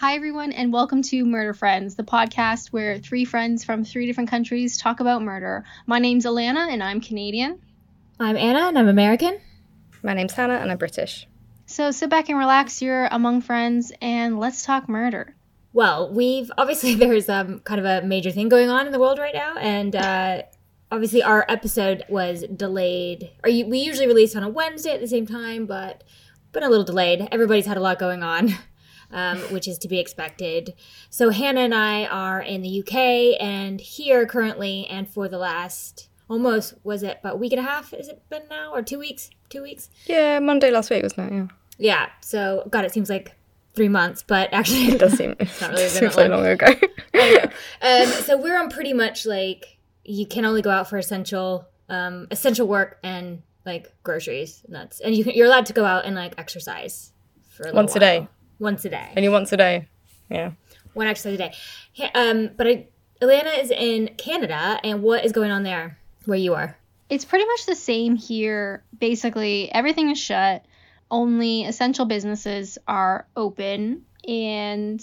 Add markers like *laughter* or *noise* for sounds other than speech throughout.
Hi, everyone, and welcome to Murder Friends, the podcast where three friends from three different countries talk about murder. My name's Alana, and I'm Canadian. I'm Anna, and I'm American. My name's Hannah, and I'm British. So sit back and relax. You're among friends, and let's talk murder. Well, we've obviously *laughs* there's um kind of a major thing going on in the world right now, and uh, obviously our episode was delayed. Or we usually release on a Wednesday at the same time, but been a little delayed. Everybody's had a lot going on. *laughs* um, which is to be expected. So Hannah and I are in the UK and here currently, and for the last almost was it about a week and a half? Has it been now or two weeks? Two weeks? Yeah, Monday last week wasn't it? Yeah. Yeah. So God, it seems like three months, but actually it does seem *laughs* it's not really seems like long ago. *laughs* um, so we're on pretty much like you can only go out for essential um, essential work and like groceries and that's and you can, you're allowed to go out and like exercise for a once while. a day once a day. Only once a day. Yeah. One exercise a day. Um, but I, Alana is in Canada, and what is going on there where you are? It's pretty much the same here. Basically, everything is shut. Only essential businesses are open, and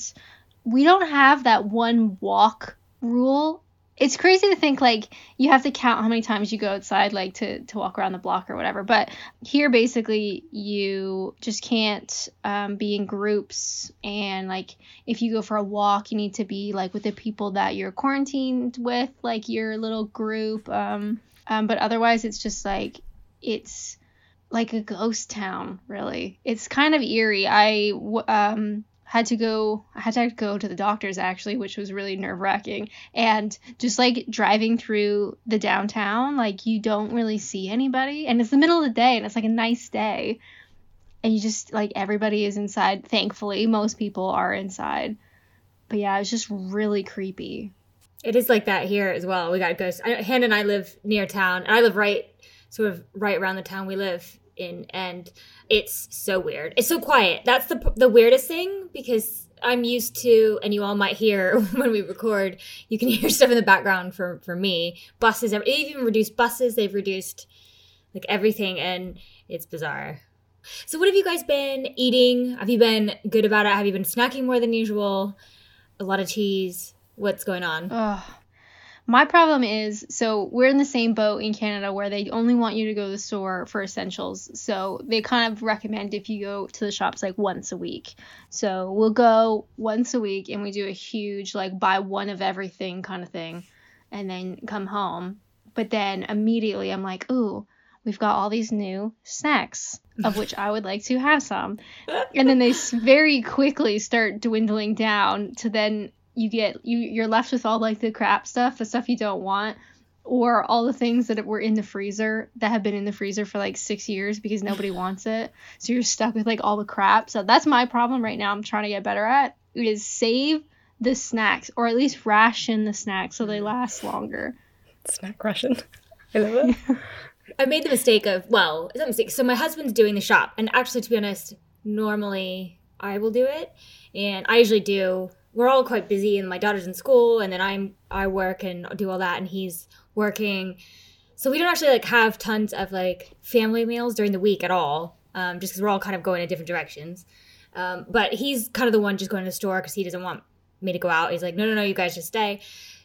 we don't have that one walk rule it's crazy to think like you have to count how many times you go outside like to to walk around the block or whatever but here basically you just can't um, be in groups and like if you go for a walk you need to be like with the people that you're quarantined with like your little group um, um but otherwise it's just like it's like a ghost town really. It's kind of eerie. I um had to go I had to go to the doctors actually, which was really nerve wracking. And just like driving through the downtown, like you don't really see anybody. And it's the middle of the day and it's like a nice day. And you just like everybody is inside. Thankfully, most people are inside. But yeah, it's just really creepy. It is like that here as well. We got ghosts. Hannah and I live near town, and I live right, sort of right around the town we live in, and it's so weird. It's so quiet. That's the the weirdest thing because I'm used to, and you all might hear *laughs* when we record, you can hear stuff in the background for for me. Buses, they've even reduced buses. They've reduced like everything, and it's bizarre. So, what have you guys been eating? Have you been good about it? Have you been snacking more than usual? A lot of cheese. What's going on? My problem is so we're in the same boat in Canada where they only want you to go to the store for essentials. So they kind of recommend if you go to the shops like once a week. So we'll go once a week and we do a huge like buy one of everything kind of thing and then come home. But then immediately I'm like, "Ooh, we've got all these new snacks of which I would like to have some. And then they very quickly start dwindling down to then you get you you're left with all like the crap stuff, the stuff you don't want, or all the things that were in the freezer that have been in the freezer for like six years because nobody *sighs* wants it. So you're stuck with like all the crap. So that's my problem right now. I'm trying to get better at is save the snacks or at least ration the snacks so they mm. last longer. Snack ration. *laughs* I love it. *laughs* I made the mistake of well, it's not a mistake. So my husband's doing the shop, and actually, to be honest, normally I will do it, and I usually do we're all quite busy and my daughter's in school and then i'm i work and do all that and he's working. So we don't actually like have tons of like family meals during the week at all um, just because we're all kind of going in different directions. Um, but he's kind of the one just going to the store because he doesn't want me to go out. He's like no no no you guys just stay.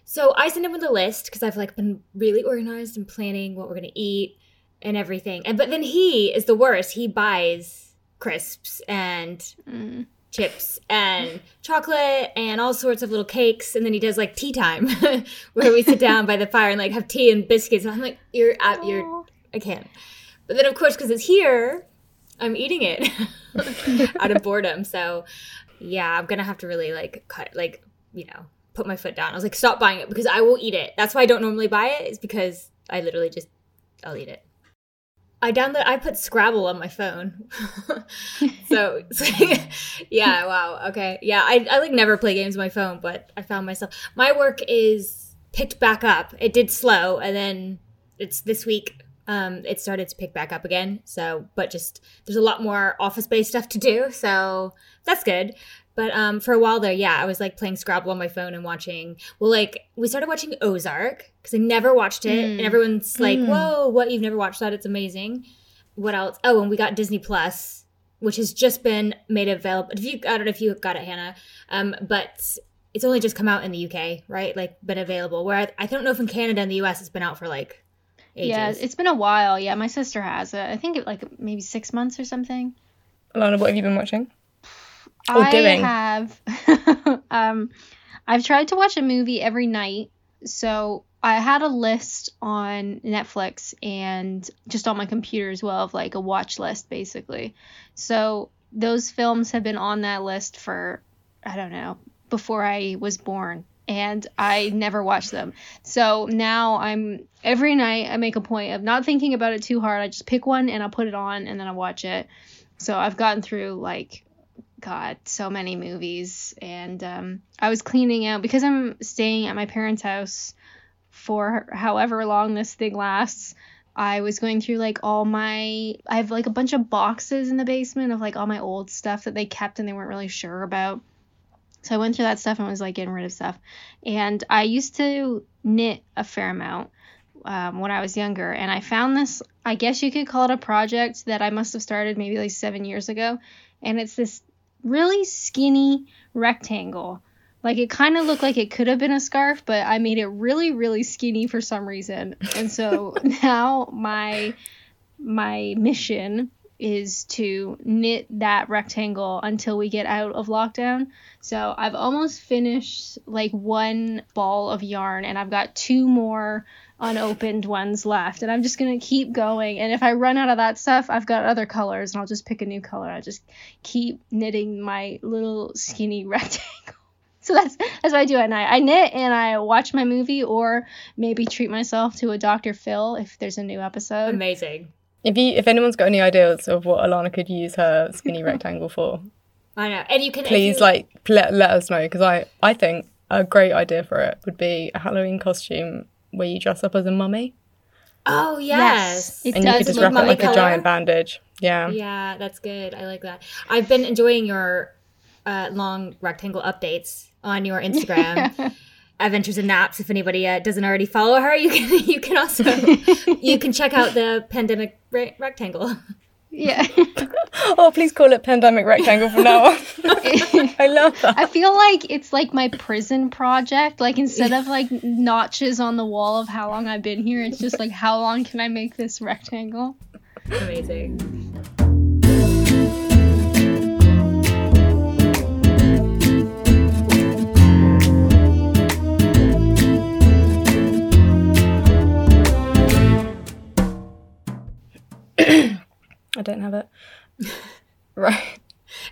So i send him with a list because i've like been really organized and planning what we're going to eat and everything. And but then he is the worst. He buys crisps and mm chips and chocolate and all sorts of little cakes. And then he does like tea time *laughs* where we sit *laughs* down by the fire and like have tea and biscuits. And i'm like you're at you're i can't. But then of course because it's here i'm eating it *laughs* out of boredom. So yeah i'm gonna have to really like cut like you know put my foot down. I was like stop buying it because i will eat it. That's why i don't normally buy it is because i literally just i'll eat it I download. I put Scrabble on my phone. *laughs* so, so, *laughs* yeah, wow. Okay, yeah. I I like never play games on my phone, but I found myself. My work is picked back up. It did slow, and then it's this week. Um, it started to pick back up again. So, but just there's a lot more office based stuff to do. So that's good. But um, for a while there, yeah, I was like playing Scrabble on my phone and watching. Well, like we started watching Ozark because I never watched it, mm. and everyone's like, mm. "Whoa, what? You've never watched that? It's amazing." What else? Oh, and we got Disney Plus which has just been made available. If you, I don't know if you got it, Hannah, um, but it's only just come out in the UK, right? Like been available. Where I, I don't know if in Canada and the US it's been out for like ages. Yeah, it's been a while. Yeah, my sister has it. I think it like maybe six months or something. Alana, what have you been watching? Or I doing? have. *laughs* um, I've tried to watch a movie every night. So I had a list on Netflix and just on my computer as well of like a watch list basically. So those films have been on that list for I don't know before I was born and I never watched them. So now I'm every night I make a point of not thinking about it too hard. I just pick one and I'll put it on and then I watch it. So I've gotten through like God, so many movies and um, I was cleaning out because I'm staying at my parents' house for however long this thing lasts. I was going through like all my I have like a bunch of boxes in the basement of like all my old stuff that they kept and they weren't really sure about. So I went through that stuff and was like getting rid of stuff. And I used to knit a fair amount um, when I was younger. And I found this, I guess you could call it a project that I must have started maybe like seven years ago. And it's this really skinny rectangle. Like it kind of looked like it could have been a scarf, but I made it really, really skinny for some reason. And so *laughs* now my my mission is to knit that rectangle until we get out of lockdown. So I've almost finished like one ball of yarn and I've got two more unopened ones left and I'm just going to keep going and if I run out of that stuff I've got other colors and I'll just pick a new color. I just keep knitting my little skinny *laughs* rectangle. So that's that's what I do at night. I knit and I watch my movie or maybe treat myself to a Dr. Phil if there's a new episode. Amazing. If you if anyone's got any ideas of what Alana could use her skinny *laughs* rectangle for, I know, and you can please you... like let, let us know because I I think a great idea for it would be a Halloween costume where you dress up as a mummy. Oh yes, yes. and you could just wrap it like color. a giant bandage. Yeah, yeah, that's good. I like that. I've been enjoying your uh, long rectangle updates on your Instagram. *laughs* Adventures in Naps. If anybody uh, doesn't already follow her, you can *laughs* you can also you can check out the pandemic re- rectangle. Yeah. *laughs* oh, please call it pandemic rectangle from now on. *laughs* I love that. I feel like it's like my prison project. Like instead of like notches on the wall of how long I've been here, it's just like how long can I make this rectangle? Amazing. *clears throat* I don't have it. *laughs* right.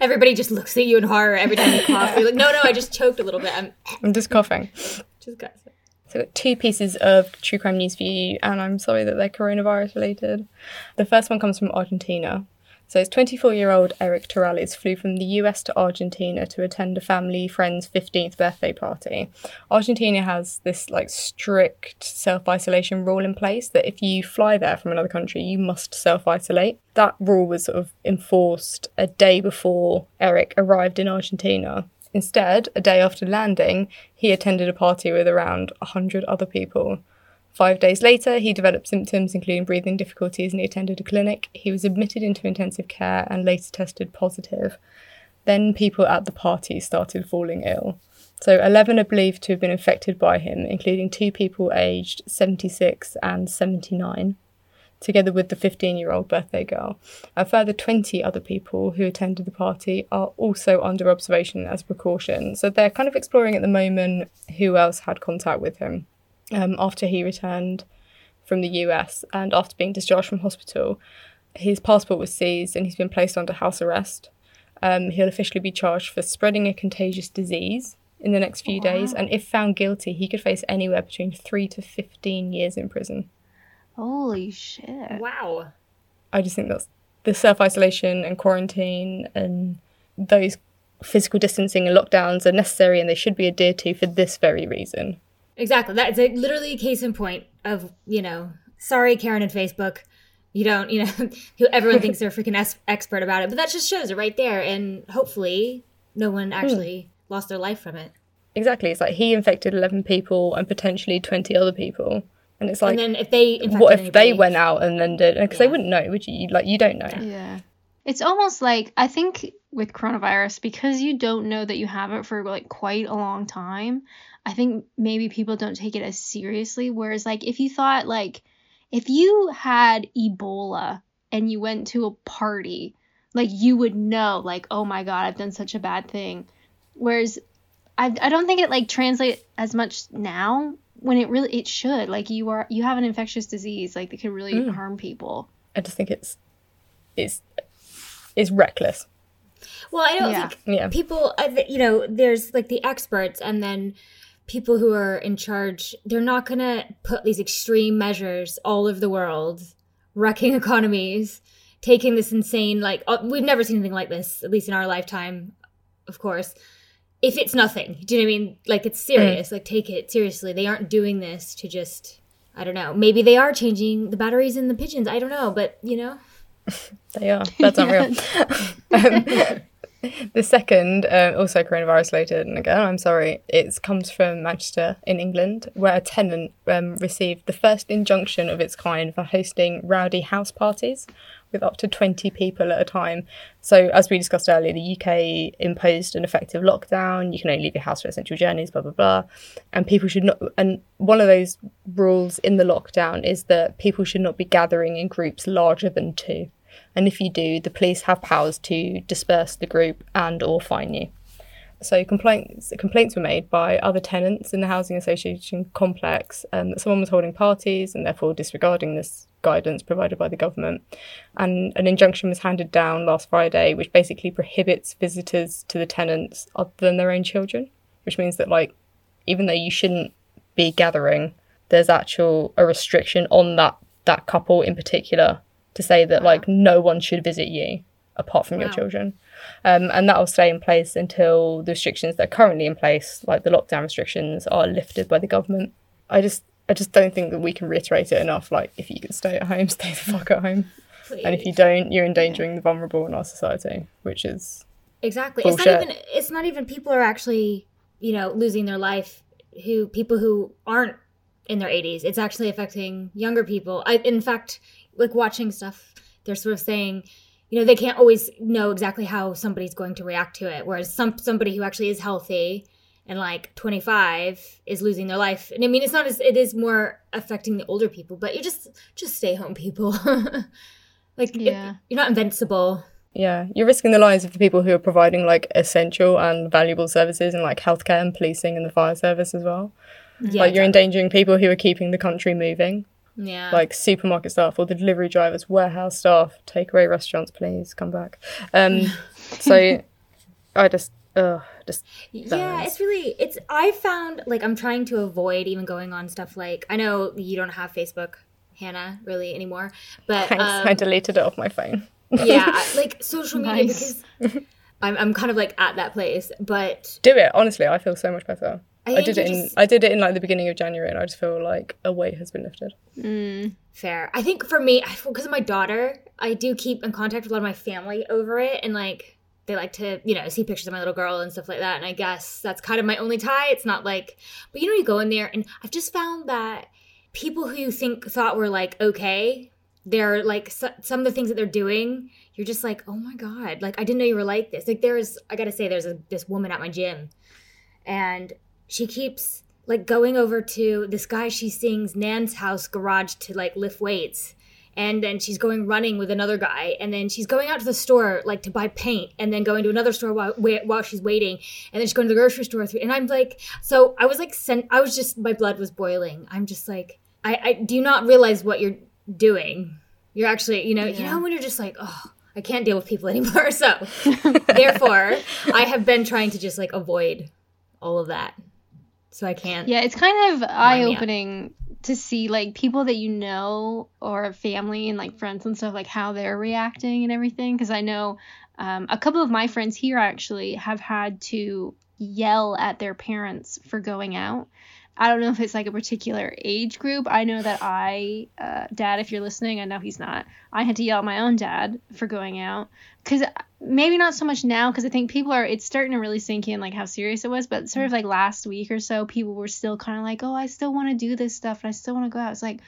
Everybody just looks at you in horror every time you cough. You're like, no, no, I just choked a little bit. I'm, *laughs* I'm just coughing. just got so got two pieces of true crime news for you, and I'm sorry that they're coronavirus related. The first one comes from Argentina. So it's 24 year old Eric Torrales flew from the US to Argentina to attend a family friend's 15th birthday party. Argentina has this like strict self isolation rule in place that if you fly there from another country, you must self isolate. That rule was sort of enforced a day before Eric arrived in Argentina. Instead, a day after landing, he attended a party with around 100 other people. Five days later, he developed symptoms including breathing difficulties and he attended a clinic. He was admitted into intensive care and later tested positive. Then people at the party started falling ill. So 11 are believed to have been infected by him, including two people aged 76 and 79, together with the 15 year old birthday girl. A further 20 other people who attended the party are also under observation as precaution. So they're kind of exploring at the moment who else had contact with him um, after he returned from the US and after being discharged from hospital. His passport was seized and he's been placed under house arrest. Um, he'll officially be charged for spreading a contagious disease in the next few wow. days, and if found guilty, he could face anywhere between three to 15 years in prison. Holy shit. Wow. I just think that's the self isolation and quarantine and those physical distancing and lockdowns are necessary and they should be adhered to for this very reason. Exactly. That's a, literally a case in point of, you know, sorry, Karen and Facebook. You don't, you know, *laughs* everyone thinks they're freaking es- expert about it, but that just shows it right there. And hopefully, no one actually hmm. lost their life from it. Exactly. It's like he infected 11 people and potentially 20 other people. And it's like, and then if they, what if anybody, they went out and then did, because yeah. they wouldn't know, would you? Like, you don't know. Yeah. It's almost like I think with coronavirus because you don't know that you have it for like quite a long time. I think maybe people don't take it as seriously. Whereas like if you thought like if you had Ebola and you went to a party, like you would know like oh my god I've done such a bad thing. Whereas I I don't think it like translate as much now when it really it should like you are you have an infectious disease like that could really Mm. harm people. I just think it's it's it's reckless. Well, I don't Yeah. think Yeah. people, you know, there's like the experts and then people who are in charge. They're not going to put these extreme measures all over the world, wrecking *laughs* economies, taking this insane, like, uh, we've never seen anything like this, at least in our lifetime, of course. If it's nothing, do you know what I mean? Like, it's serious. Like, take it seriously. They aren't doing this to just, I don't know. Maybe they are changing the batteries in the pigeons. I don't know. But, you know, *laughs* They are. That's unreal. *laughs* um, *laughs* the second, uh, also coronavirus related, and again, I'm sorry, it comes from Manchester in England, where a tenant um, received the first injunction of its kind for hosting rowdy house parties with up to 20 people at a time. So, as we discussed earlier, the UK imposed an effective lockdown. You can only leave your house for essential journeys, blah, blah, blah. And people should not, and one of those rules in the lockdown is that people should not be gathering in groups larger than two. And if you do, the police have powers to disperse the group and or fine you. So complaints complaints were made by other tenants in the housing association complex um, that someone was holding parties and therefore disregarding this guidance provided by the government. And an injunction was handed down last Friday, which basically prohibits visitors to the tenants other than their own children, which means that like even though you shouldn't be gathering, there's actual a restriction on that that couple in particular to say that like no one should visit you apart from your children. Um, and that will stay in place until the restrictions that are currently in place, like the lockdown restrictions, are lifted by the government. I just I just don't think that we can reiterate it enough. Like if you can stay at home, *laughs* stay the fuck at home. please. And if you don't, you're endangering the vulnerable in our society, which is Exactly. It's not even it's not even people are actually, you know, losing their life who people who aren't in their 80s. It's actually affecting younger people. I in fact, like watching stuff, they're sort of saying, you know, they can't always know exactly how somebody's going to react to it whereas some somebody who actually is healthy and like 25 is losing their life. And I mean, it's not as it is more affecting the older people, but you just just stay home people. *laughs* like it- Yeah. you're not invincible. yeah, you're risking the lives of the people who are providing like essential and valuable services in like healthcare and policing and the fire service as well. Yeah. like you're endangering people who are keeping the country moving. Yeah. like supermarket staff or the delivery drivers, warehouse staff, takeaway restaurants, please come back. Um, *laughs* so I just, ugh, just Yeah, it's really it's I found like I'm trying to avoid even going on stuff like I know you don't have Facebook, Hannah, really anymore. But thanks. um, I deleted it off my phone. yeah, *laughs* like social media Nice. because I'm I'm kind of like at that place, but Do it honestly. I feel so much better. I, I, did it in just- I did it in like the beginning of January, and I just feel like a weight has been lifted. Mm. fair. I think for me, because of my daughter, I do keep in contact with a lot of my family over it, and like they like to, you know, see pictures of my little girl and stuff like that. And I guess that's kind of my only tie. It's not like, but you know, you go in there, and I've just found that people who you think thought were like okay, they're like so, some of the things that they're doing. You're just like, oh my god, like I didn't know you were like this. Like there's, I gotta say, there's a, this woman at my gym, and she keeps like going over to this guy she sings Nan's house garage to like lift weights. And then she's going running with another guy, and then she's going out to the store like to buy paint, and then going to another store while while she's waiting, and then she's going to the grocery store. And I'm like, so I was like, sent, I was just my blood was boiling. I'm just like, I, I do not realize what you're doing. You're actually, you know, you know when you're just like, oh, I can't deal with people *laughs* anymore. So therefore, I have been trying to just like avoid all of that. So I can't. Yeah, it's kind of eye opening to see like people that you know or family and like friends and stuff like how they're reacting and everything. Because I know um, a couple of my friends here actually have had to yell at their parents for going out. I don't know if it's like a particular age group. I know that I, uh, dad, if you're listening, I know he's not. I had to yell at my own dad for going out because maybe not so much now because I think people are it's starting to really sink in like how serious it was, but sort of like last week or so, people were still kind of like, oh, I still want to do this stuff and I still want to go out. It's like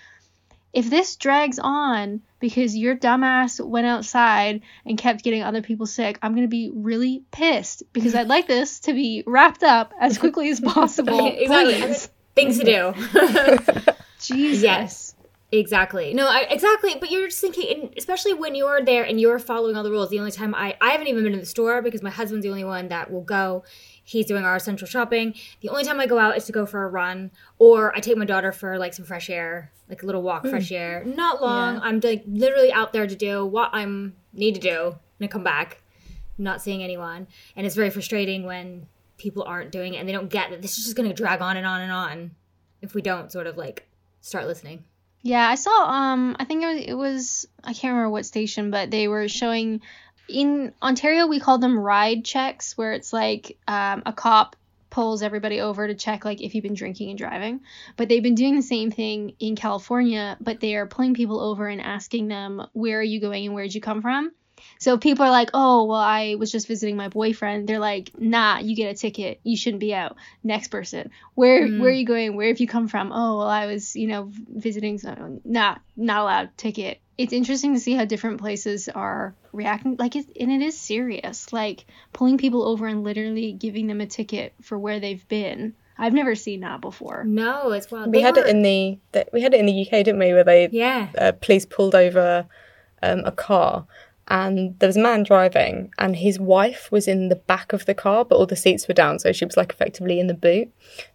if this drags on because your dumbass went outside and kept getting other people sick, I'm going to be really pissed because I'd like this to be wrapped up as quickly as *laughs* possible. exactly. Please. Things to do. *laughs* Jesus. Yes. Exactly. No, I, exactly. But you're just thinking, and especially when you're there and you're following all the rules. The only time I, I haven't even been to the store because my husband's the only one that will go. He's doing our essential shopping. The only time I go out is to go for a run, or I take my daughter for like some fresh air, like a little walk, fresh mm. air. Not long. Yeah. I'm like literally out there to do what I'm need to do, and I come back, not seeing anyone, and it's very frustrating when people aren't doing it and they don't get that this is just going to drag on and on and on if we don't sort of like start listening. Yeah, I saw. Um, I think it was, it was. I can't remember what station, but they were showing. In Ontario, we call them ride checks, where it's like um, a cop pulls everybody over to check like if you've been drinking and driving. But they've been doing the same thing in California, but they are pulling people over and asking them where are you going and where did you come from. So if people are like, "Oh, well, I was just visiting my boyfriend," they're like, "Nah, you get a ticket. You shouldn't be out." Next person, where Mm. where are you going? Where have you come from? Oh, well, I was, you know, visiting. Some, nah, not allowed. Ticket. It's interesting to see how different places are reacting. Like, it, and it is serious. Like pulling people over and literally giving them a ticket for where they've been. I've never seen that before. No, it's wild. We They had were- it in the, the we had it in the UK, didn't we? Where they Yeah. uh, police pulled over um, a car and there was a man driving and his wife was in the back of the car but all the seats were down so she was like effectively in the boot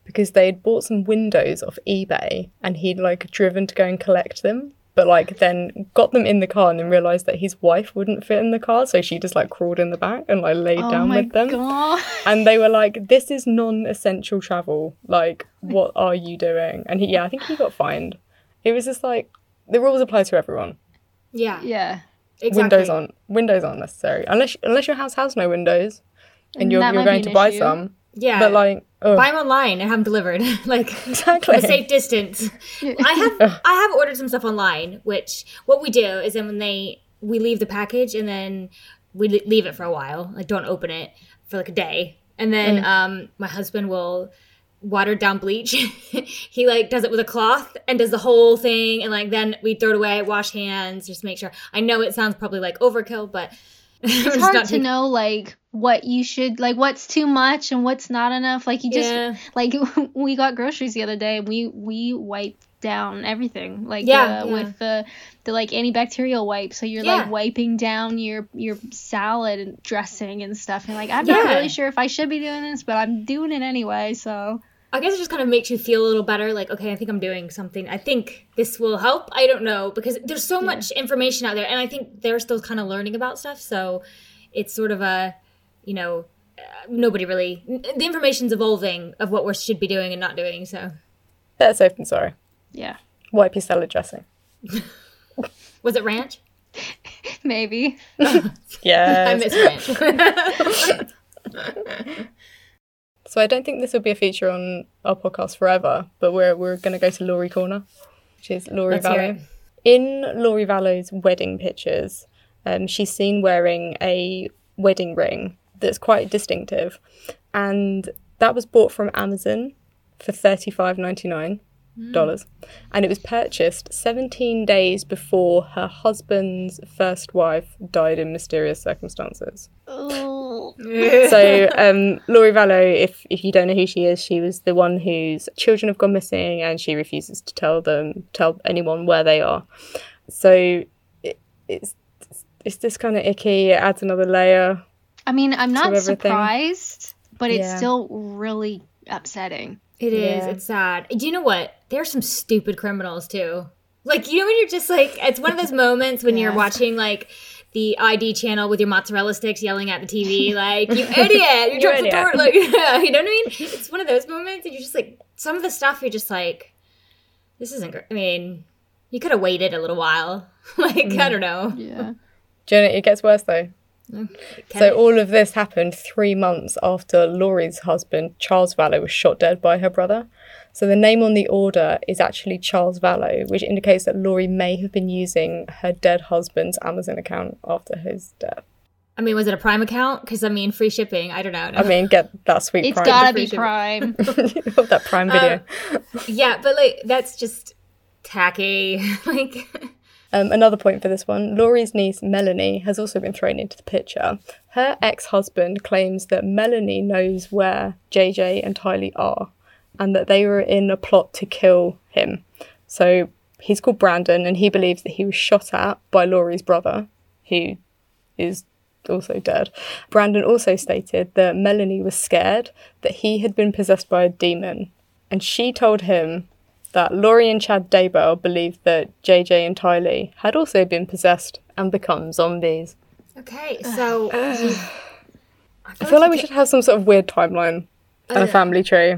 because they had bought some windows off ebay and he'd like driven to go and collect them but like then got them in the car and then realized that his wife wouldn't fit in the car so she just like crawled in the back and like laid Oh down my with them god. and they were like this is non-essential travel like what are you doing and he, yeah i think he got fined it was just like the rules apply to everyone Yeah. yeah. Exactly. Windows on windows aren't necessary unless unless your house has no windows and you're you're going to buy issue. some. Yeah. But like, oh, buy them online and have them delivered, *laughs* like exactly. a safe distance. I have *laughs* I have ordered some stuff online, which what we do is then when they we leave the package and then we leave it for a while, like don't open it for like a day, and then um my husband will watered down bleach. *laughs* he like does it with a cloth and does the whole thing, and like then we throw it away, wash hands, just make sure. I know it sounds probably like overkill, but *laughs* It's hard to know like what you should like what's too much and what's not enough. Like you just Yeah. like *laughs* we got groceries the other day and we we wiped down everything like Yeah, uh, yeah. with the the like antibacterial wipe so you're Yeah. like wiping down your your salad and dressing and stuff and like i'm not really sure if i should be doing this but i'm doing it anyway so I guess it just kind of makes you feel a little better. Like, okay, I think I'm doing something. I think this will help. I don't know because there's so much information out there, and I think they're still kind of learning about stuff. So it's sort of a, you know, uh, nobody really. The information's evolving of what we should be doing and not doing. So that's safe than sorry. Yeah Wipe your salad dressing. *laughs* was it ranch? maybe *laughs* Yeah. I miss ranch. *laughs* So I don't think this will be a feature on our podcast forever, but we're we're going to go to Lori Corner, which is Laurie Let's Vallow. In Lori Vallow's wedding pictures, um, she's seen wearing a wedding ring that's quite distinctive, and that was bought from Amazon for thirty five ninety nine dollars, and it was purchased seventeen days before her husband's first wife died in mysterious circumstances. oh So *laughs* um, Lori Vallow, if if you don't know who she is, she was the one whose children have gone missing, and she refuses to tell them tell anyone where they are. So it, it's it's this kind of icky. It adds another layer. i mean i'm not surprised but it's Yeah. still really upsetting It is. Yeah. It's sad. Do you know what? There's some stupid criminals too. Like you know when you're just like it's one of those moments when you're *laughs* watching like the ID channel with your mozzarella sticks yelling at the TV *laughs* like you idiot, you *laughs* jumped the door like yeah, you know what I mean? It's one of those moments and you're just like some of the stuff you're just like this isn't great. I mean, you could have waited a little while. like I mm. don't know. yeah know, it gets worse though. Can So all of this happened three months after Lori's husband, Charles Vallow, was shot dead by her brother. So the name on the order is actually Charles Vallow, which indicates that Lori may have been using her dead husband's Amazon account after his death. I mean, was it a Prime account? Because I mean, free shipping. I don't know. I mean, get that sweet it's prime. gotta be Different- prime *laughs* that prime video. Um, yeah, but like that's just tacky. *laughs* like, Um, another point for this one Lori's niece Melanie has also been thrown into the picture. Her ex husband claims that Melanie knows where JJ and Tylee are and that they were in a plot to kill him. So he's called Brandon and he believes that he was shot at by Lori's brother, who is also dead. Brandon also stated that Melanie was scared that he had been possessed by a demon and she told him that Lori and Chad Daybell believed that JJ and Tylee had also been possessed and become zombies. okay, so *sighs* I feel like we should have some sort of weird timeline and a family tree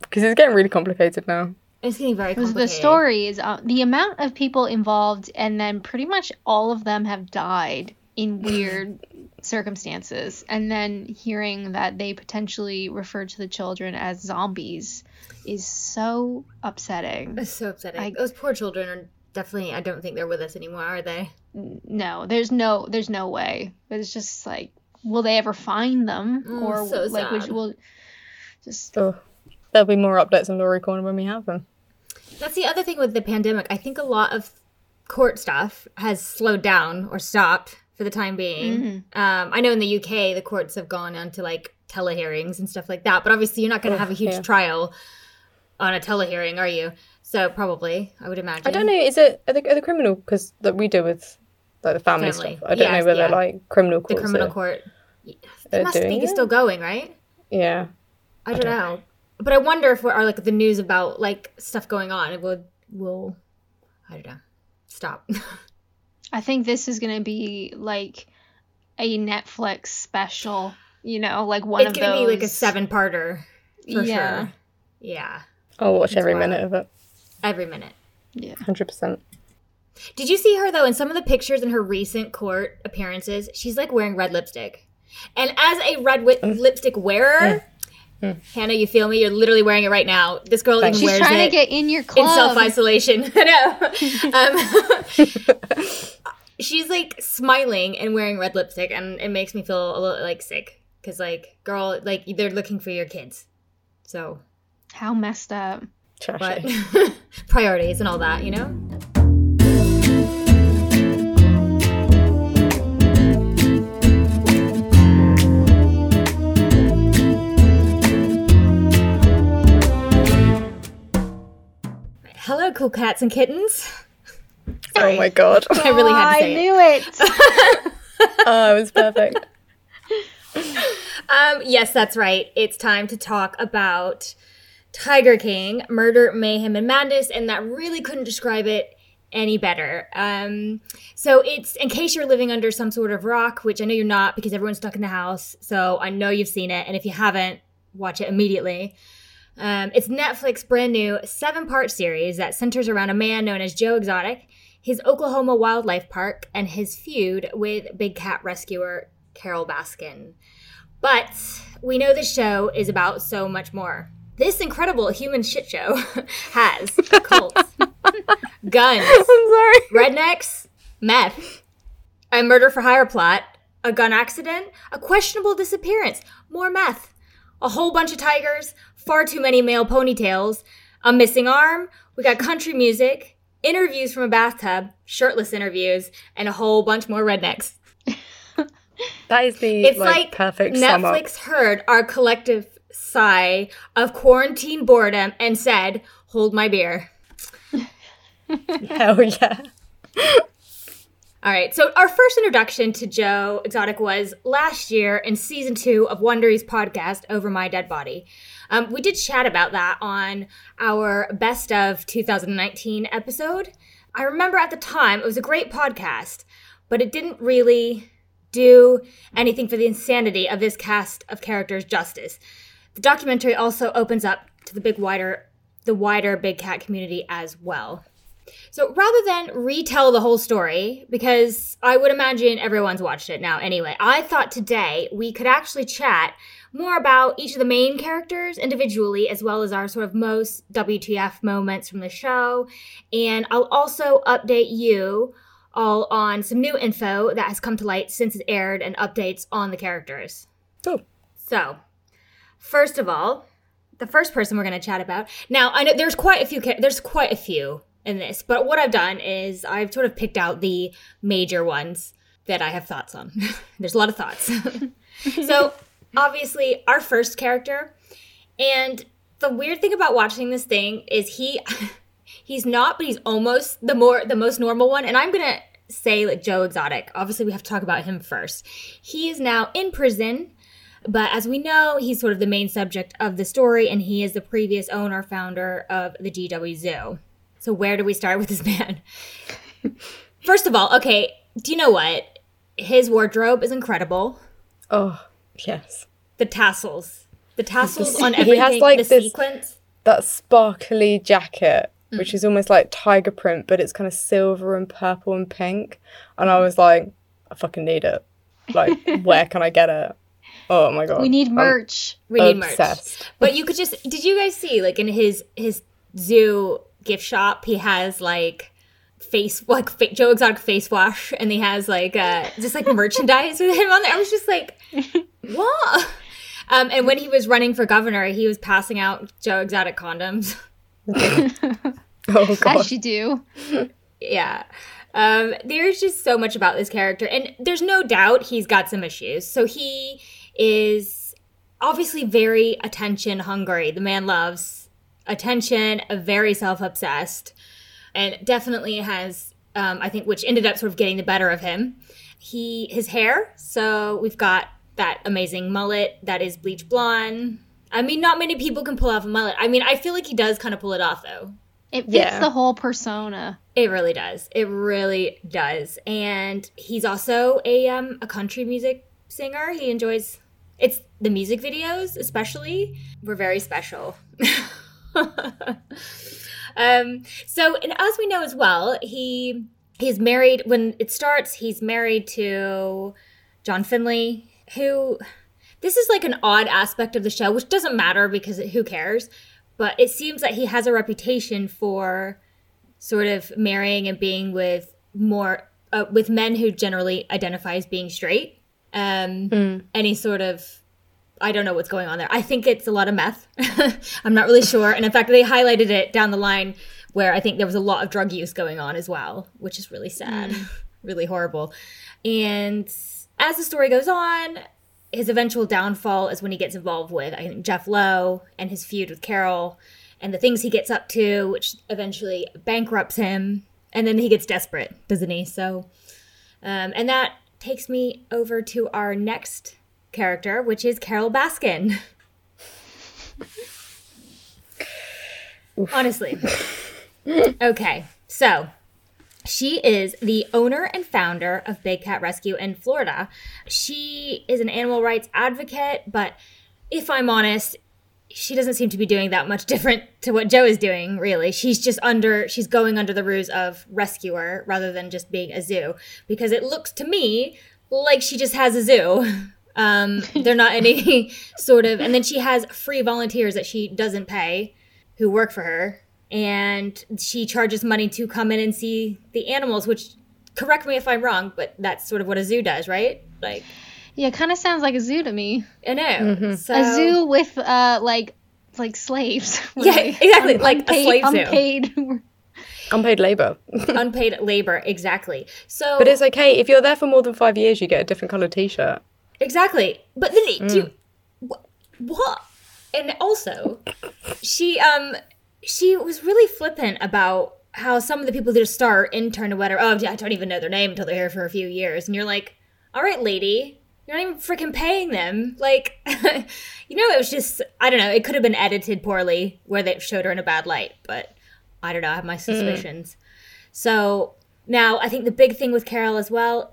because it's getting really complicated now. it's getting very complicated. the story is uh, the amount of people involved, and then pretty much all of them have died in weird circumstances. And then hearing that they potentially refer to the children as zombies is so upsetting. It's so upsetting. I- Those poor children are definitely. I don't think they're with us anymore, are they? No, there's no, there's no way. But it's just like, will they ever find them, Oh, or so like, which sad. will just So there'll be more updates on Lori Corner when we have them. That's the other thing with the pandemic. I think a lot of court stuff has slowed down or stopped for the time being. Um, I know in the UK the courts have gone on to like telehearings and stuff like that, but obviously you're not going to have a huge yeah. trial on a telehearing, are you? So probably, I would imagine. I don't know. Is it are the, are the criminal because that we deal with like the family, Family. stuff? I don't Yes, know whether yeah. like criminal The criminal are- court. They must think it's it? still going, right? Yeah. I don't know. But I wonder if we are like the news about like stuff going on, it will will I don't know. Stop. *laughs* I think this is gonna be like a Netflix special. You know, like one it's of gonna those. be like a seven parter for Yeah. sure. Yeah. I'll watch every wild. minute of it. Every minute. Yeah. Hundred percent. Did you see her though in some of the pictures in her recent court appearances? She's like wearing red lipstick. And as a red wi- Mm. lipstick wearer, Hannah, you feel me? You're literally wearing it right now. This girl even She's wears trying it to get in your in self isolation. *laughs* I know. Um, *laughs* she's like smiling and wearing red lipstick, and it makes me feel a little like sick because, like, girl, like they're looking for your kids. So, How messed up. but *laughs* priorities and all that, you know. Cats and kittens. Oh my god. *laughs* I really had to say I it. knew it. *laughs* oh, it was perfect. Um, yes, that's right. It's time to talk about Tiger King, Murder, Mayhem, and Madness, and that really couldn't describe it any better. Um, so it's in case you're living under some sort of rock, which I know you're not because everyone's stuck in the house. So I know you've seen it, and if you haven't, watch it immediately. Um, it's Netflix brand new seven part series that centers around a man known as Joe Exotic, his Oklahoma wildlife park, and his feud with big cat rescuer Carole Baskin. But we know this show is about so much more. This incredible human shit show *laughs* has cults, *laughs* guns, I'm sorry. rednecks, meth, a murder for hire plot, a gun accident, a questionable disappearance, more meth, a whole bunch of tigers, far too many male ponytails, a missing arm, we got country music, interviews from a bathtub, shirtless interviews, and a whole bunch more rednecks. *laughs* That is the It's like, like, perfect. Netflix heard our collective sigh of quarantine boredom and said, Hold my beer. *laughs* Hell yeah. All right, so our first introduction to Joe Exotic was last year in season two of Wondery's podcast, Over My Dead Body. Um, we did chat about that on our best of 2019 episode. I remember at the time it was a great podcast, but it didn't really do anything for the insanity of this cast of characters justice. The documentary also opens up to the big wider the wider big cat community as well. So rather than retell the whole story, because I would imagine everyone's watched it now anyway, I thought today we could actually chat more about each of the main characters individually, as well as our sort of most WTF moments from the show. And I'll also update you all on some new info that has come to light since it aired and updates on the characters. Cool. So, first of all, the first person we're going to chat about. Now, I know there's quite a few. There's quite a few in this. But what I've done is I've sort of picked out the major ones that I have thoughts on. *laughs* There's a lot of thoughts. *laughs* so, obviously, our first character, and the weird thing about watching this thing is he *laughs* he's not, but he's almost the more the most normal one. And I'm gonna say like Joe Exotic. Obviously, we have to talk about him first. He is now in prison, but as we know, he's sort of the main subject of the story, and he is the previous owner founder of the GW Zoo. So where do we start with this man? First of all, okay, do you know what? His wardrobe is incredible. Oh, yes. The tassels, the tassels on he everything, has, like, the this- sequence. That sparkly jacket, Mm. which is almost like tiger print, but it's kind of silver and purple and pink. And I was like, I fucking need it. Like, *laughs* where can I get it? Oh my god. We need I'm merch. We need merch. obsessed. But you could just did you guys see like in his his zoo gift shop he has like face *laughs* like fa- Joe Exotic face wash and he has like uh just like merchandise with him on there. I was just like *laughs* what? Um, and when he was running for governor, he was passing out Joe Exotic condoms. *laughs* Oh god. As you do. yeah. Um, there's just so much about this character, and there's no doubt he's got some issues. So he is obviously very attention hungry. The man loves attention, very self obsessed, and definitely has, um, I think, which ended up sort of getting the better of him. He his hair. So we've got that amazing mullet that is bleach blonde. I mean, not many people can pull off a mullet. I mean, I feel like he does kind of pull it off though. It fits Yeah. the whole persona. It really does. It really does. And he's also a um a country music singer. He enjoys it's the music videos especially were very special. *laughs* *laughs* um so and as we know as well, he he's married when it starts, he's married to John Finlay, who this is like an odd aspect of the show, which doesn't matter because who cares? But it seems that he has a reputation for sort of marrying and being with more uh, with men who generally identify as being straight. Um, Any sort of I don't know what's going on there. I think it's a lot of meth. *laughs* I'm not really sure. And in fact, they highlighted it down the line where I think there was a lot of drug use going on as well, which is really sad, *laughs* really horrible. And as the story goes on, his eventual downfall is when he gets involved with I think Jeff Lowe and his feud with Carole and the things he gets up to, which eventually bankrupts him. And then he gets desperate, doesn't he? So, um, and that takes me over to our next character, which is Carole Baskin. Honestly. Okay, so she is the owner and founder of Big Cat Rescue in Florida. She is an animal rights advocate, but if I'm honest, she doesn't seem to be doing that much *laughs* different to what Joe is doing, really. She's just under, she's going under the ruse of rescuer rather than just being a zoo because it looks to me like she just has a zoo. *laughs* Um, they're not any *laughs* sort of, and then she has free volunteers that she doesn't pay who work for her. And she charges money to come in and see the animals, which, correct me if I'm wrong, but that's sort of what a zoo does, right? Like, Yeah, it kind of sounds like a zoo to me. I know. So, A zoo with uh like like slaves. *laughs* Yeah, really. exactly, Un- like a slave zoo. unpaid. *laughs* Unpaid labour. unpaid labor, exactly. So, but it's okay. If you're there for more than five years, you get a different colour t shirt. Exactly. But then do you, wh- what? And also, she um she was really flippant about how some of the people that start intern or whatever. Oh, yeah, I don't even know their name until they're here for a few years, and you're like, all right, lady. You're not even freaking paying them. Like, *laughs* you know, it was just, I don't know, it could have been edited poorly where they showed her in a bad light, but I don't know, I have my suspicions. So now I think the big thing with Carole as well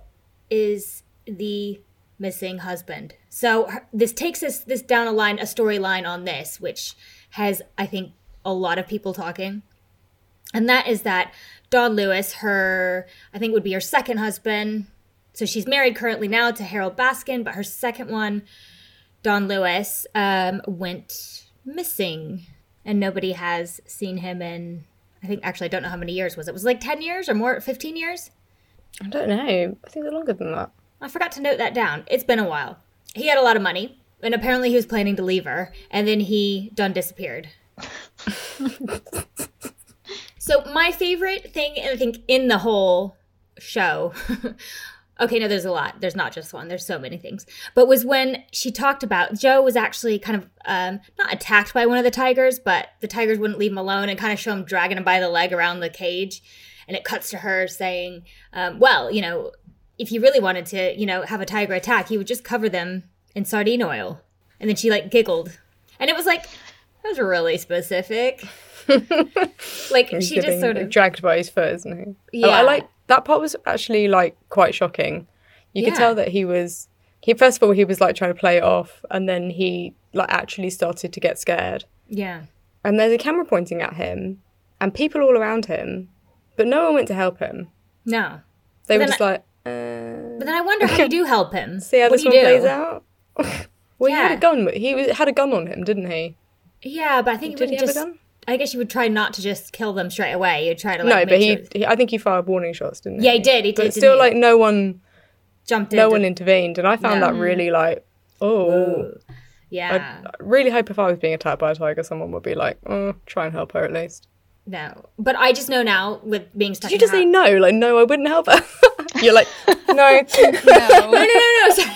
is the missing husband. So her- this takes us this down a line, a storyline on this, which has I think a lot of people talking, and that is that Don Lewis, her I think would be her second husband. So she's married currently now to Howard Baskin, but her second one, Don Lewis, um, went missing, and nobody has seen him in. I think actually I don't know how many years was it. Was like ten years or more? Fifteen years? I don't know. I think they're longer than that. I forgot to note that down. It's been a while. He had a lot of money, and apparently he was planning to leave her, and then he done disappeared. So my favorite thing, I think, in the whole show. *laughs* okay, no, there's a lot. There's not just one. There's so many things. But was when she talked about Joe was actually kind of um, not attacked by one of the tigers, but the tigers wouldn't leave him alone and kind of show him dragging him by the leg around the cage. And it cuts to her saying, um, "Well, you know, if you really wanted to, you know, have a tiger attack, you would just cover them in sardine oil." And then she like giggled, and it was like that was really specific. *laughs* like He's she just sort of dragged by his fur, isn't he? yeah. Oh, I like that part was actually like quite shocking. You Yeah. could tell that he was he first of all he was like trying to play it off and then he like actually started to get scared. yeah. And there's a camera pointing at him and people all around him, but no one went to help him. No. They But were just like, uh, But then I wonder how *laughs* you do help him. see how what this do one do? plays out. *laughs* well, he had a gun. He was, had a gun on him, didn't he? Yeah, but I think Did he wouldn't have a just. gun? I guess you would try not to just kill them straight away. You'd try to like. no, but he, he, I think he fired warning shots, didn't he? Yeah, he did. He But did. still, didn't he? like no one, jumped in. no one intervened, and I found No. that really like, oh. Ooh. Yeah. I really hope if I was being attacked by a tiger, someone would be like, oh, try and help her at least. No, but I just know now with being stuck. Did you just the say house- no? Like, no, I wouldn't help her. *laughs* You're like, *laughs* no. No, no, no, no. Sorry.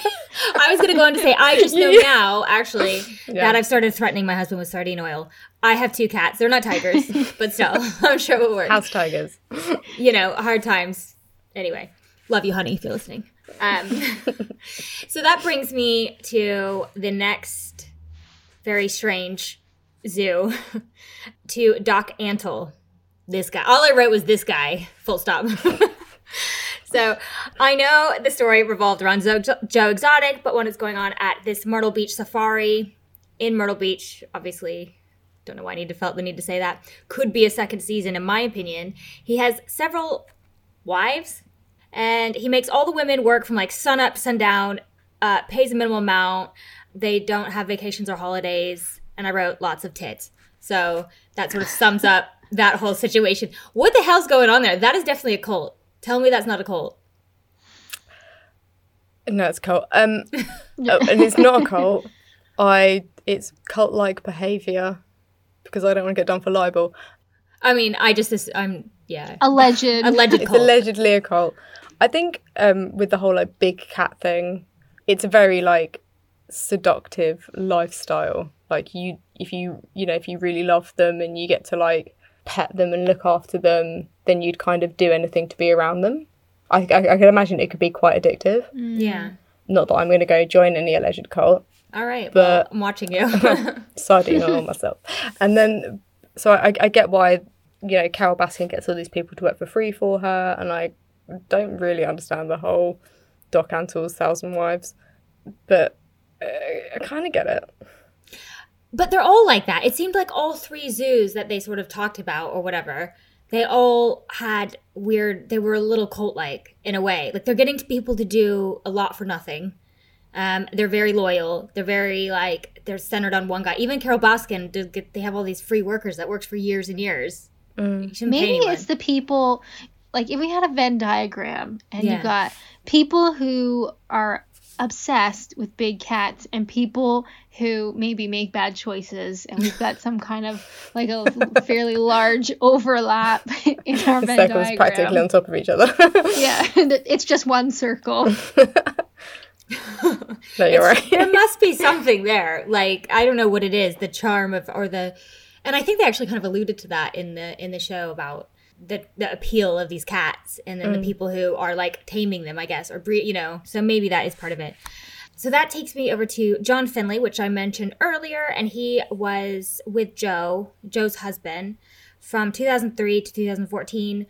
I was gonna go on to say I just know *laughs* now, actually, Yeah. that I've started threatening my husband with sardine oil. I have two cats. They're not tigers, but still, I'm sure it will work. House tigers. you know, hard times. Anyway, love you, honey, if you're listening. Um, so that brings me to the next very strange zoo, *laughs* to Doc Antle. This guy. All I wrote was this guy. Full stop. *laughs* so I know the story revolved around Joe, Joe Exotic, but what is going on at this Myrtle Beach safari in Myrtle Beach, obviously don't know why I need to felt the need to say that. Could be a second season, in my opinion. He has several wives, and he makes all the women work from like sun up, sundown, uh, pays a minimal amount. They don't have vacations or holidays, and I wrote lots of tits. So that sort of sums up that whole situation. What the hell's going on there? That is definitely a cult. Tell me that's not a cult. No, it's cult. Um, *laughs* oh, and it's not a cult. I. It's cult-like behavior because I don't want to get done for libel. I mean, I just ass- I'm yeah Alleged. alleged It's cult. allegedly a cult. I think um, with the whole like big cat thing, it's a very like seductive lifestyle. Like you, if you you know if you really love them and you get to like pet them and look after them, then you'd kind of do anything to be around them. I I, I can imagine it could be quite addictive. Mm. yeah. Not that I'm going to go join any alleged cult. All right. But- well, I'm watching you. *laughs* sardine oil myself. *laughs* And then, so I, I get why, you know, Carole Baskin gets all these people to work for free for her, and I don't really understand the whole Doc Antle's Thousand Wives, but uh, I kind of get it. But they're all like that. It seemed like all three zoos that they sort of talked about or whatever, they all had weird, they were a little cult like in a way. Like they're getting to people to do a lot for nothing. Um, they're very loyal. They're very like, they're centered on one guy. Even Carole Baskin, does get, they have all these free workers that works for years and years. You Maybe it's the people, like if we had a Venn diagram and Yeah. you got people who are obsessed with big cats and people who maybe make bad choices, and we've got some kind of like a fairly large overlap *laughs* in *laughs* our Venn Circles diagram. practically on top of each other. *laughs* Yeah, it's just one circle. no, you're right. there must be something there. Like I don't know what it is, the charm of or the and I think they actually kind of alluded to that in the in the show about the the appeal of these cats and then the people who are like taming them, I guess, or breed, you know. So maybe that is part of it. So that takes me over to John Finlay, which I mentioned earlier, and he was with Joe, Joe's husband, from 2003 to 2014.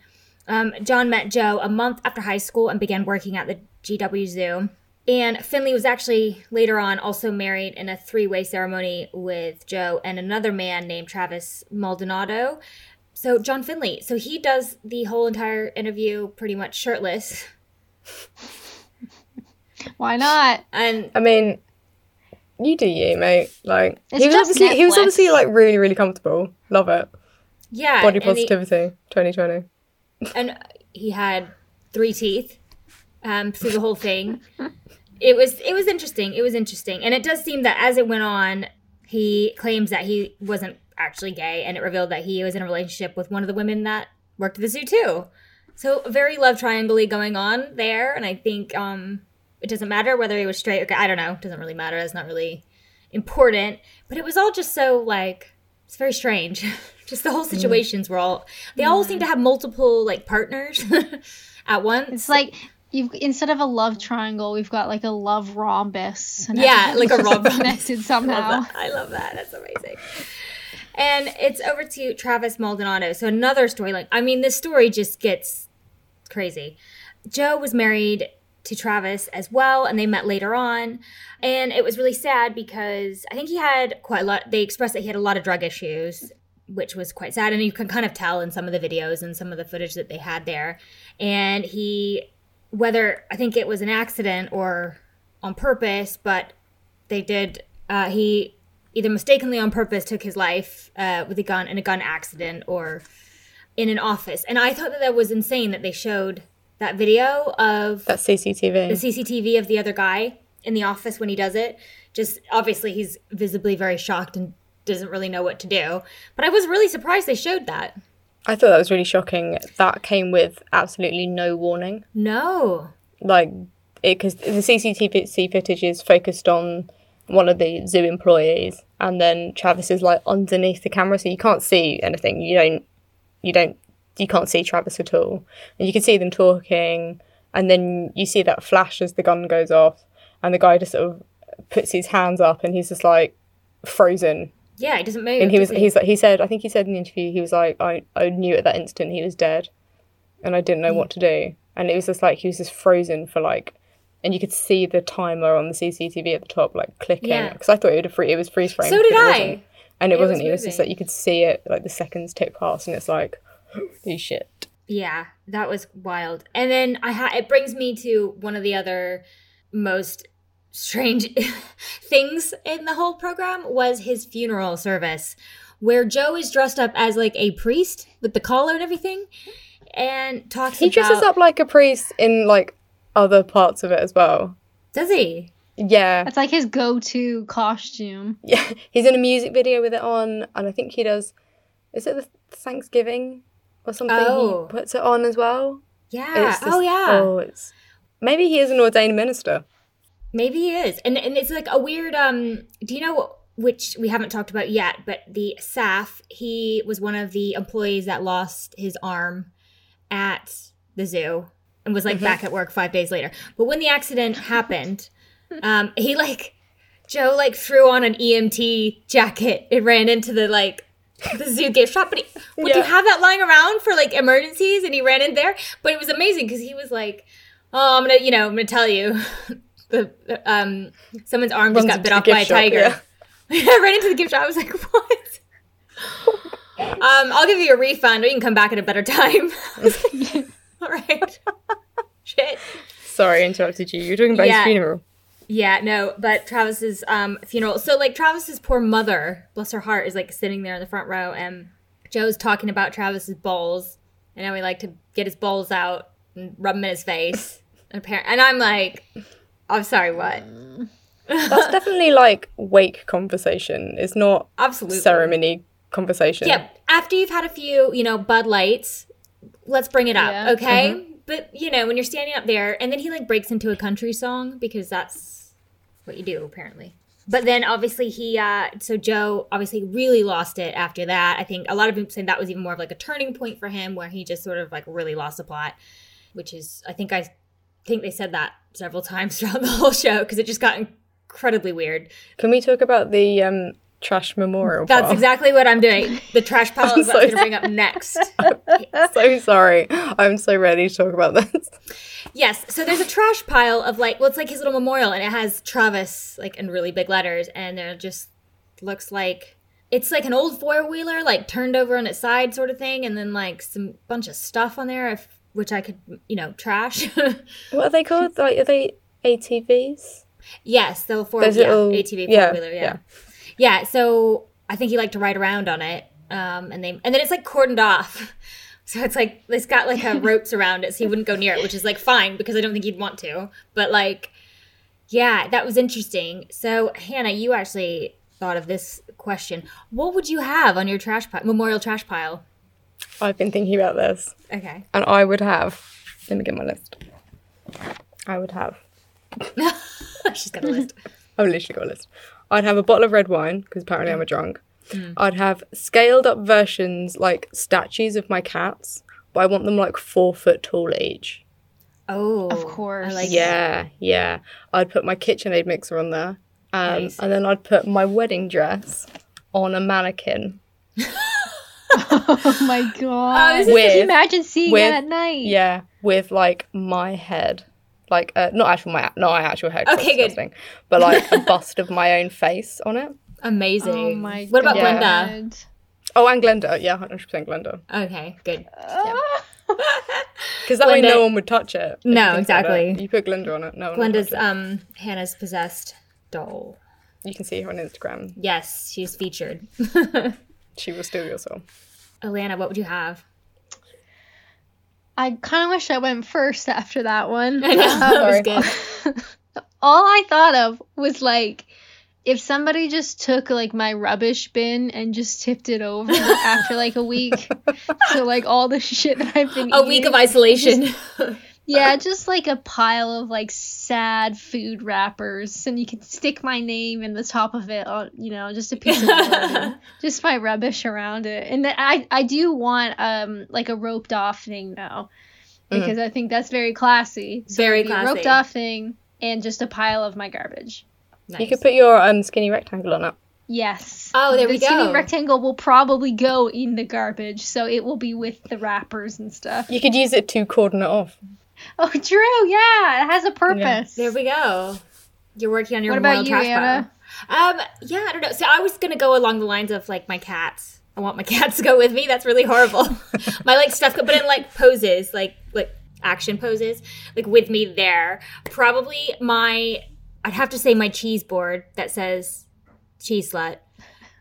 Um, John met Joe a month after high school and began working at the GW Zoo. And Finlay was actually later on also married in a three way ceremony with Joe and another man named Travis Maldonado. So, John Finlay, so he does the whole entire interview pretty much shirtless. *laughs* Why not? And I mean, you do you, mate. Like he was just obviously he was obviously like really really comfortable. Love it. yeah, Body positivity, 2020. and he had three teeth um, through the whole thing. It was it was interesting. It was interesting, and it does seem that as it went on, he claims that he wasn't actually gay, and it revealed that he was in a relationship with one of the women that worked at the zoo too. So very love triangle going on there, and I think um, it doesn't matter whether he was straight or gay. I don't know. It doesn't really matter. It's not really important. But it was all just so like it's very strange. *laughs* just the whole Mm. situations were all they all seem to have multiple like partners *laughs* at once. It's like you've instead of a love triangle, we've got like a love rhombus. Yeah, like a *laughs* rhombus. connected I love somehow. I love that. That's amazing. And it's over to Travis Maldonado. So another storyline. I mean, this story just gets crazy. Joe was married to Travis as well, and they met later on. And it was really sad because I think he had quite a lot. They expressed that he had a lot of drug issues, which was quite sad. And you can kind of tell in some of the videos and some of the footage that they had there. And he, whether I think it was an accident or on purpose, but they did uh, he either mistakenly on purpose took his life uh, with a gun in a gun accident or in an office and i thought that that was insane that they showed that video of that CCTV. the cctv of the other guy in the office when he does it just obviously he's visibly very shocked and doesn't really know what to do but i was really surprised they showed that I thought that was really shocking. That came with absolutely no warning. no Like, because the CCTV footage is focused on one of the zoo employees, and then Travis is like underneath the camera, so you can't see anything. You don't, you don't, you can't see Travis at all, and you can see them talking, and then you see that flash as the gun goes off, and the guy just sort of puts his hands up, and he's just like frozen. Yeah he doesn't move and he was does he's like he said I think he said in the interview he was like I, I knew at that instant he was dead and I didn't know mm. what to do. And it was just like he was just frozen for like and you could see the timer on the CCTV at the top like clicking Yeah. because I thought it would free, it was freeze frame so did i and it, It wasn't was it was just moving. like you could see it like the seconds tick past and it's like *gasps* holy shit Yeah, that was wild. And then I ha- it brings me to one of the other most strange *laughs* things in the whole program was his funeral service where Joe is dressed up as like a priest with the collar and everything and talks he dresses up like a priest in like other parts of it as well Does he? yeah It's like his go-to costume. Yeah, *laughs* he's in a music video with it on, and I think he does. Is it the Thanksgiving or something? Oh. He puts it on as well. Yeah. It's just- oh yeah. Oh, it's maybe he is an ordained minister. Maybe he is. And and it's like a weird um do you know which we haven't talked about yet, but the Saf, he was one of the employees that lost his arm at the zoo and was like Mm-hmm. back at work 5 days later. But when the accident *laughs* happened, um he like Joe like threw on an EMT jacket and ran into the like the zoo gift shop, but he, would you have that lying around for like emergencies? And he ran in there, but it was amazing because he was like, "Oh, I'm gonna, you know, I'm gonna tell you, *laughs* the um, someone's arm just Runs got bit off by a shop, tiger." *laughs* I ran into the gift shop. I was like, "What?" um, I'll give you a refund, or you can come back at a better time. I was like, All right. Shit. Sorry, I interrupted you. You're talking about Yeah. his funeral. Yeah, no, but Travis's um funeral. So like Travis's poor mother, bless her heart, is like sitting there in the front row and Joe's talking about Travis's balls and how he like to get his balls out and rub them in his face. *laughs* And, and I'm like, I'm sorry, what? That's *laughs* definitely like wake conversation. It's not Absolutely. ceremony conversation. Yeah, after you've had a few, you know, Bud Lights, let's bring it up, Yeah. okay? But you know, when you're standing up there, and then he like breaks into a country song because that's what you do apparently. But then obviously he, uh so Joe obviously really lost it after that. I think a lot of people saying that was even more of like a turning point for him, where he just sort of like really lost the plot, which is I think I think they said that several *laughs* times throughout the whole show because it just got incredibly weird. Can we talk about the um, trash memorial? That's pile? exactly what I'm doing. The trash *laughs* pile is what I'm so going to bring up *laughs* next. so sorry. I'm so ready to talk about this. Yes, so there's a trash pile of like, well, it's like his little memorial, and it has Travis like in really big letters, and it just looks like it's like an old four wheeler, like turned over on its side, sort of thing, and then like some bunch of stuff on there, if, which I could, you know, trash. *laughs* What are they called? Like, are they ATVs? yes, the four, yeah, little- ATV yeah, four wheeler, yeah. yeah. Yeah, So I think he liked to ride around on it, um, and they, and then it's like cordoned off. *laughs* So it's like it's got like a *laughs* ropes around it, so he wouldn't go near it, which is like fine because I don't think he'd want to. But like, yeah, that was interesting. So Hannah, you actually thought of this question. What would you have on your trash pile, memorial trash pile? I've been thinking about this, Okay. and I would have. Let me get my list. I would have. *laughs* She's got a list. I've literally got a list. I'd have a bottle of red wine because apparently I'm a drunk. I'd have scaled up versions like statues of my cats, but I want them like four foot tall each. Oh, Of course. Like Yeah, yeah. I'd put my KitchenAid mixer on there, um, Nice. and then I'd put my wedding dress on a mannequin. *laughs* *laughs* oh my god. this Can is- you imagine seeing with- that at night? Yeah, with like my head, like uh, not actual my not my actual head. 'cause Okay, good. disgusting, But like a bust of my own face on it. Amazing. Oh my What about God. Glenda? Oh, and Glenda. Yeah, hundred percent Glenda. Okay, good. Ah. Because *laughs* that way no one would touch it. if you No, exactly. it. You put Glenda on it. No one. would Glenda's touch it. um Hannah's possessed doll. You can see her on Instagram. Yes, she's featured. *laughs* She will steal your soul. Alana, what would you have? I kind of wish I went first after that one. *laughs* I know that was good. *laughs* All I thought of was like if somebody just took like my rubbish bin and just tipped it over after like a week. *laughs* so like all the shit that I've been A week of eating- isolation. Yeah, just like a pile of like sad food wrappers, and you can stick my name in the top of it, on you know, just a piece of *laughs* just my rubbish around it. And then I I do want um like a roped off thing now, because I think that's very classy. So Very a roped off thing and just a pile of my garbage. nice. You could put your um, skinny rectangle on it. Yes. Oh, there the we skinny rectangle will probably go in the garbage, so it will be with the wrappers and stuff. You could use it to cordon it off. *laughs* Oh, true. Yeah, it has a purpose. There we go. You're working on your own. What about moral you, trash Anna? pile. Um, yeah, I don't know. So I was gonna go along the lines of like my cats. I want my *laughs* cats to go with me. That's really horrible. *laughs* my like stuff, but in like poses, like like action poses, like with me there. Probably my. I'd have to say my cheese board that says cheese slut.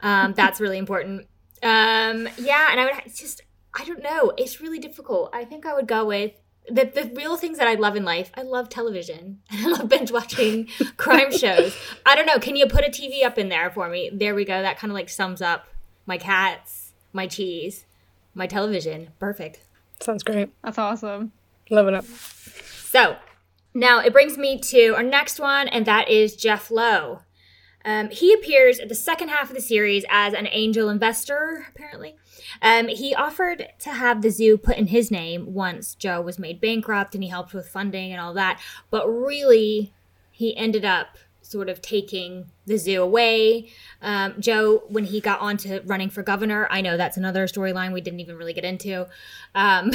Um, that's really important. Um, yeah, and I would it's just I don't know. It's really difficult. I think I would go with the the real things that I love in life. I love television. *laughs* I love binge watching *laughs* crime shows. I don't know. Can you put a TV up in there for me? There we go. That kind of like sums up my cats, my cheese, my television. Perfect. Sounds great. That's awesome. Loving it. So now it brings me to our next one, and that is Jeff Lowe. Um, he appears at the second half of the series as an angel investor, apparently. Um, he offered to have the zoo put in his name once Joe was made bankrupt and he helped with funding and all that. But really, he ended up sort of taking the zoo away. Um, Joe, when he got onto running for governor, I know that's another storyline we didn't even really get into. Um,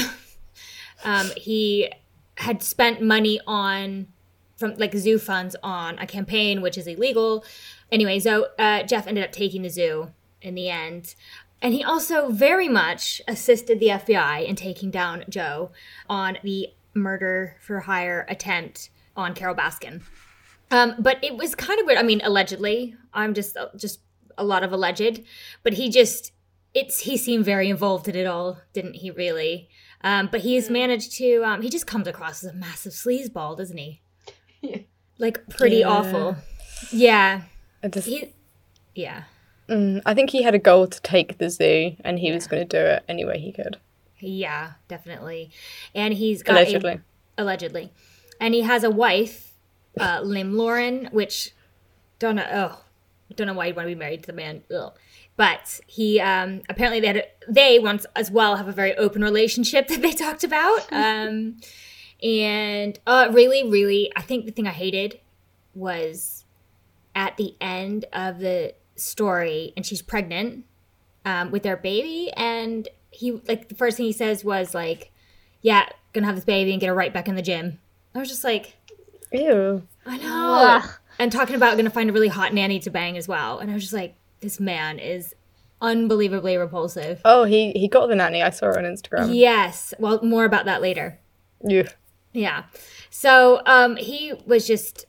*laughs* um, he had spent money on from like zoo funds on a campaign which is illegal. Anyway so uh, jeff ended up taking the zoo in the end. And he also very much assisted the fbi in taking down joe on the murder for hire attempt on carole baskin. Um, but it was kind of weird. I mean allegedly i'm just just a lot of alleged but he just it's he seemed very involved in it all didn't he really? Um, but he's managed to um, he just comes across as a massive sleazeball doesn't he like pretty Yeah. awful yeah I, just, he yeah mm, I think he had a goal to take the zoo, and he was going to do it any way he could. yeah definitely and he's got a- Allegedly. allegedly and he has a wife uh, *laughs* lim lauren which don't know oh don't know why you'd want to be married to the man Ugh. but he um apparently they had they once as well have a very open relationship *laughs* that they talked about *laughs* um and uh really really i think the thing i hated was at the end of the story and she's pregnant um with their baby and he like the first thing he says was like yeah gonna have this baby and get her right back in the gym i was just like Ew. I know. Ugh. And talking about to find a really hot nanny to bang as well. And I was just like, this man is unbelievably repulsive. Oh, he he got the nanny. I saw her on Instagram. Yes. Well, more about that later. Yeah. Yeah. So um, he was just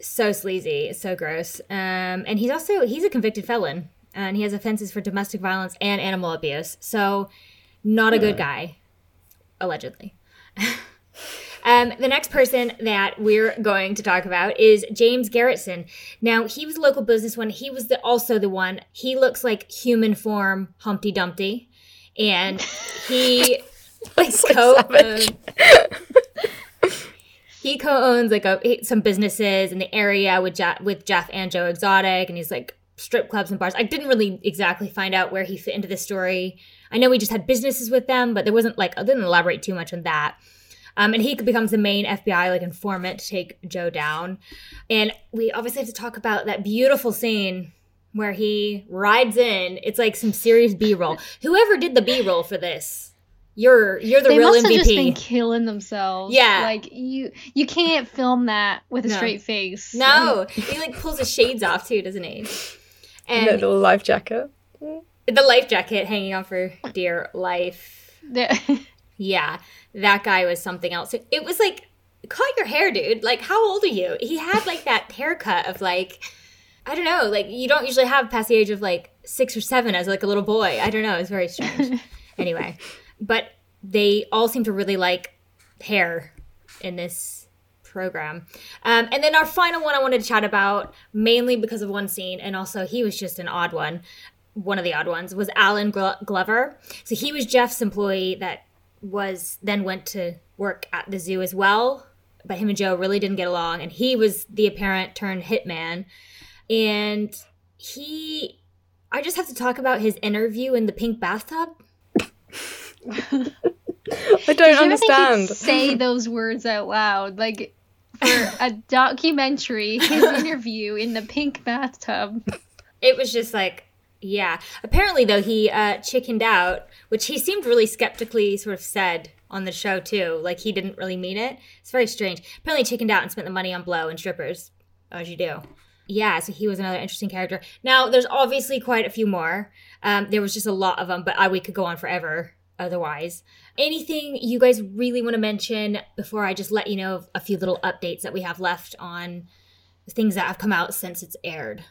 so sleazy, so gross. Um, and he's also he's a convicted felon, and he has offenses for domestic violence and animal abuse. So not a good guy, allegedly. *laughs* Um, the next person that we're going to talk about is James Garretson. Now, he was a local business one. He was the, also the one. He looks like human form Humpty Dumpty, and he *laughs* like co *laughs* he co-owns like a, some businesses in the area with Jeff, with Jeff and Joe Exotic, and he's like strip clubs and bars. I didn't really exactly find out where he fit into the story. I know he just had businesses with them, but there wasn't like I didn't elaborate too much on that. Um, and he becomes the main FBI like informant to take Joe down. And we obviously have to talk about that beautiful scene where he rides in. It's like some serious B roll. Whoever did the B roll for this, you're you're the they real must have MVP. just been killing themselves. Yeah. like you you can't film that with a No. straight face. no, he like pulls his shades off too, doesn't he? And that And little life jacket. the life jacket hanging on for dear life. Yeah. *laughs* Yeah, that guy was something else. It was like, cut your hair, dude. Like, how old are you? He had like that haircut of like, I don't know, like you don't usually have past the age of like six or seven as like a little boy. I don't know. It's very strange. *laughs* anyway, but they all seem to really like hair in this program. Um, and then our final one I wanted to chat about, mainly because of one scene, and also he was just an odd one. One of the odd ones was Allen Glo- Glover. So he was Jeff's employee that was then went to work at the zoo as well. But him and Joe really didn't get along, and he was the apparent turned hitman. And he, I just have to talk about his interview in the pink bathtub. *laughs* I don't you ever understand. think he'd say those words out loud? Like for a documentary, his *laughs* interview in the pink bathtub. it was just like yeah. Apparently though he uh chickened out which he seemed really skeptically sort of said on the show too. Like he didn't really mean it. It's very strange. Apparently he chickened out and spent the money on blow and strippers as you do. Yeah so he was another interesting character. Now there's obviously quite a few more. Um there was just a lot of them but I, we could go on forever otherwise anything you guys really want to mention before i just let you know a few little updates that we have left on things that have come out since it's aired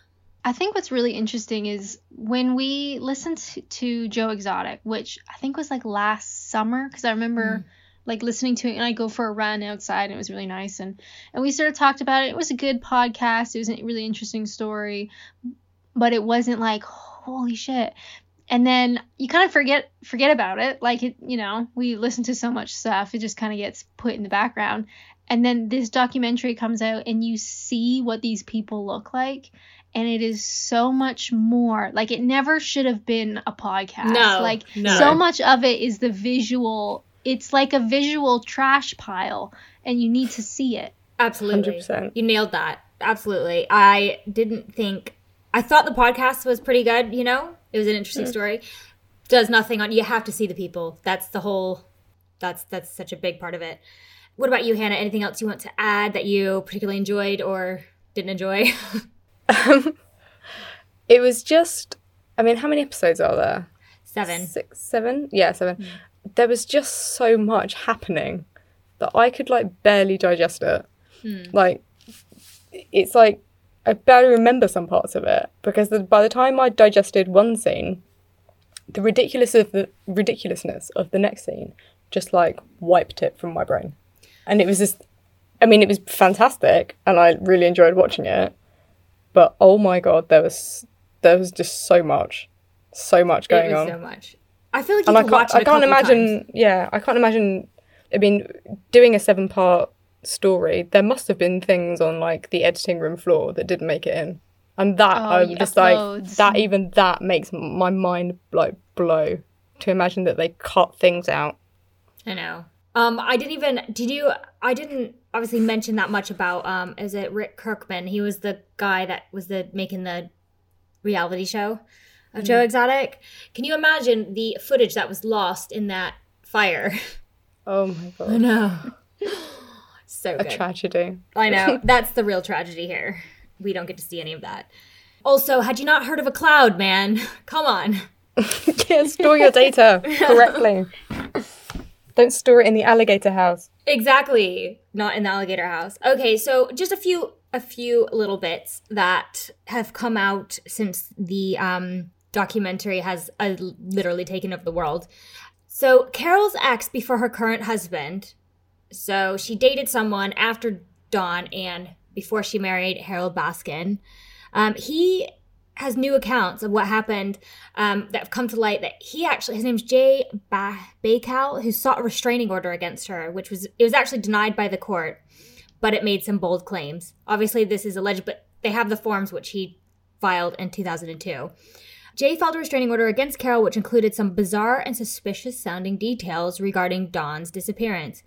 I think what's really interesting is when we listened to, Joe Exotic, which I think was like last summer, because I remember hmm. like listening to it and I go for a run outside and it was really nice and and we sort of talked about it. It was a good podcast. It was a really interesting story, but it wasn't like holy shit. And then you kind of forget forget about it. Like it, you know, we listen to so much stuff, it just kind of gets put in the background. And then this documentary comes out and you see what these people look like and it is so much more like it never should have been a podcast No, like no. so much of it is the visual it's like a visual trash pile and you need to see it Absolutely. 100%. You nailed that. Absolutely. I didn't think I thought the podcast was pretty good, you know? It was an interesting mm. story. Does nothing on you have to see the people. That's the whole that's that's such a big part of it. What about you, Hannah? Anything else you want to add that you particularly enjoyed or didn't enjoy? *laughs* Um, it was just, I mean, how many episodes are there? Seven. Six, seven? Yeah, seven. Mm. There was just so much happening that I could like barely digest it. Hmm. Like, it's like I barely remember some parts of it because the, by the time I digested one scene, the ridiculous of the ridiculousness of the next scene just like wiped it from my brain, and it was just. I mean, it was fantastic, and I really enjoyed watching it. But oh my god, there was there was just so much, so much going on so much. I feel like you and I can't, I can't imagine. times. Yeah, I can't imagine. I mean, doing a seven-part story, there must have been things on like the editing room floor that didn't make it in, and that Oh, I'm just like that. Even that makes my mind like blow to imagine that they cut things out. I know. Um, I didn't even. Did you? I didn't obviously mention that much about. Um, is it Rick Kirkham? He was the guy that was the making the reality show of Joe Exotic. Can you imagine the footage that was lost in that fire? *laughs* Oh my god, I know. *laughs* so a tragedy. I know. *laughs* That's the real tragedy here. We don't get to see any of that. Also, had you not heard of a cloud, man? *laughs* Come on. *laughs* yeah, store your data correctly. Don't store it in the alligator house. Exactly. Not in the alligator house. Okay, so just a few a few little bits that have come out since the um documentary has uh, literally taken over the world. So Carole's ex before her current husband So she dated someone after Don and before she married Howard Baskin. Um, he has new accounts of what happened um, that have come to light that he actually his name's Jay ba- Baykal who sought a restraining order against her, which was it was actually denied by the court, but it made some bold claims. Obviously, this is alleged, but they have the forms which he filed in 2002. Jay filed a restraining order against Carole, which included some bizarre and suspicious sounding details regarding Don's disappearance.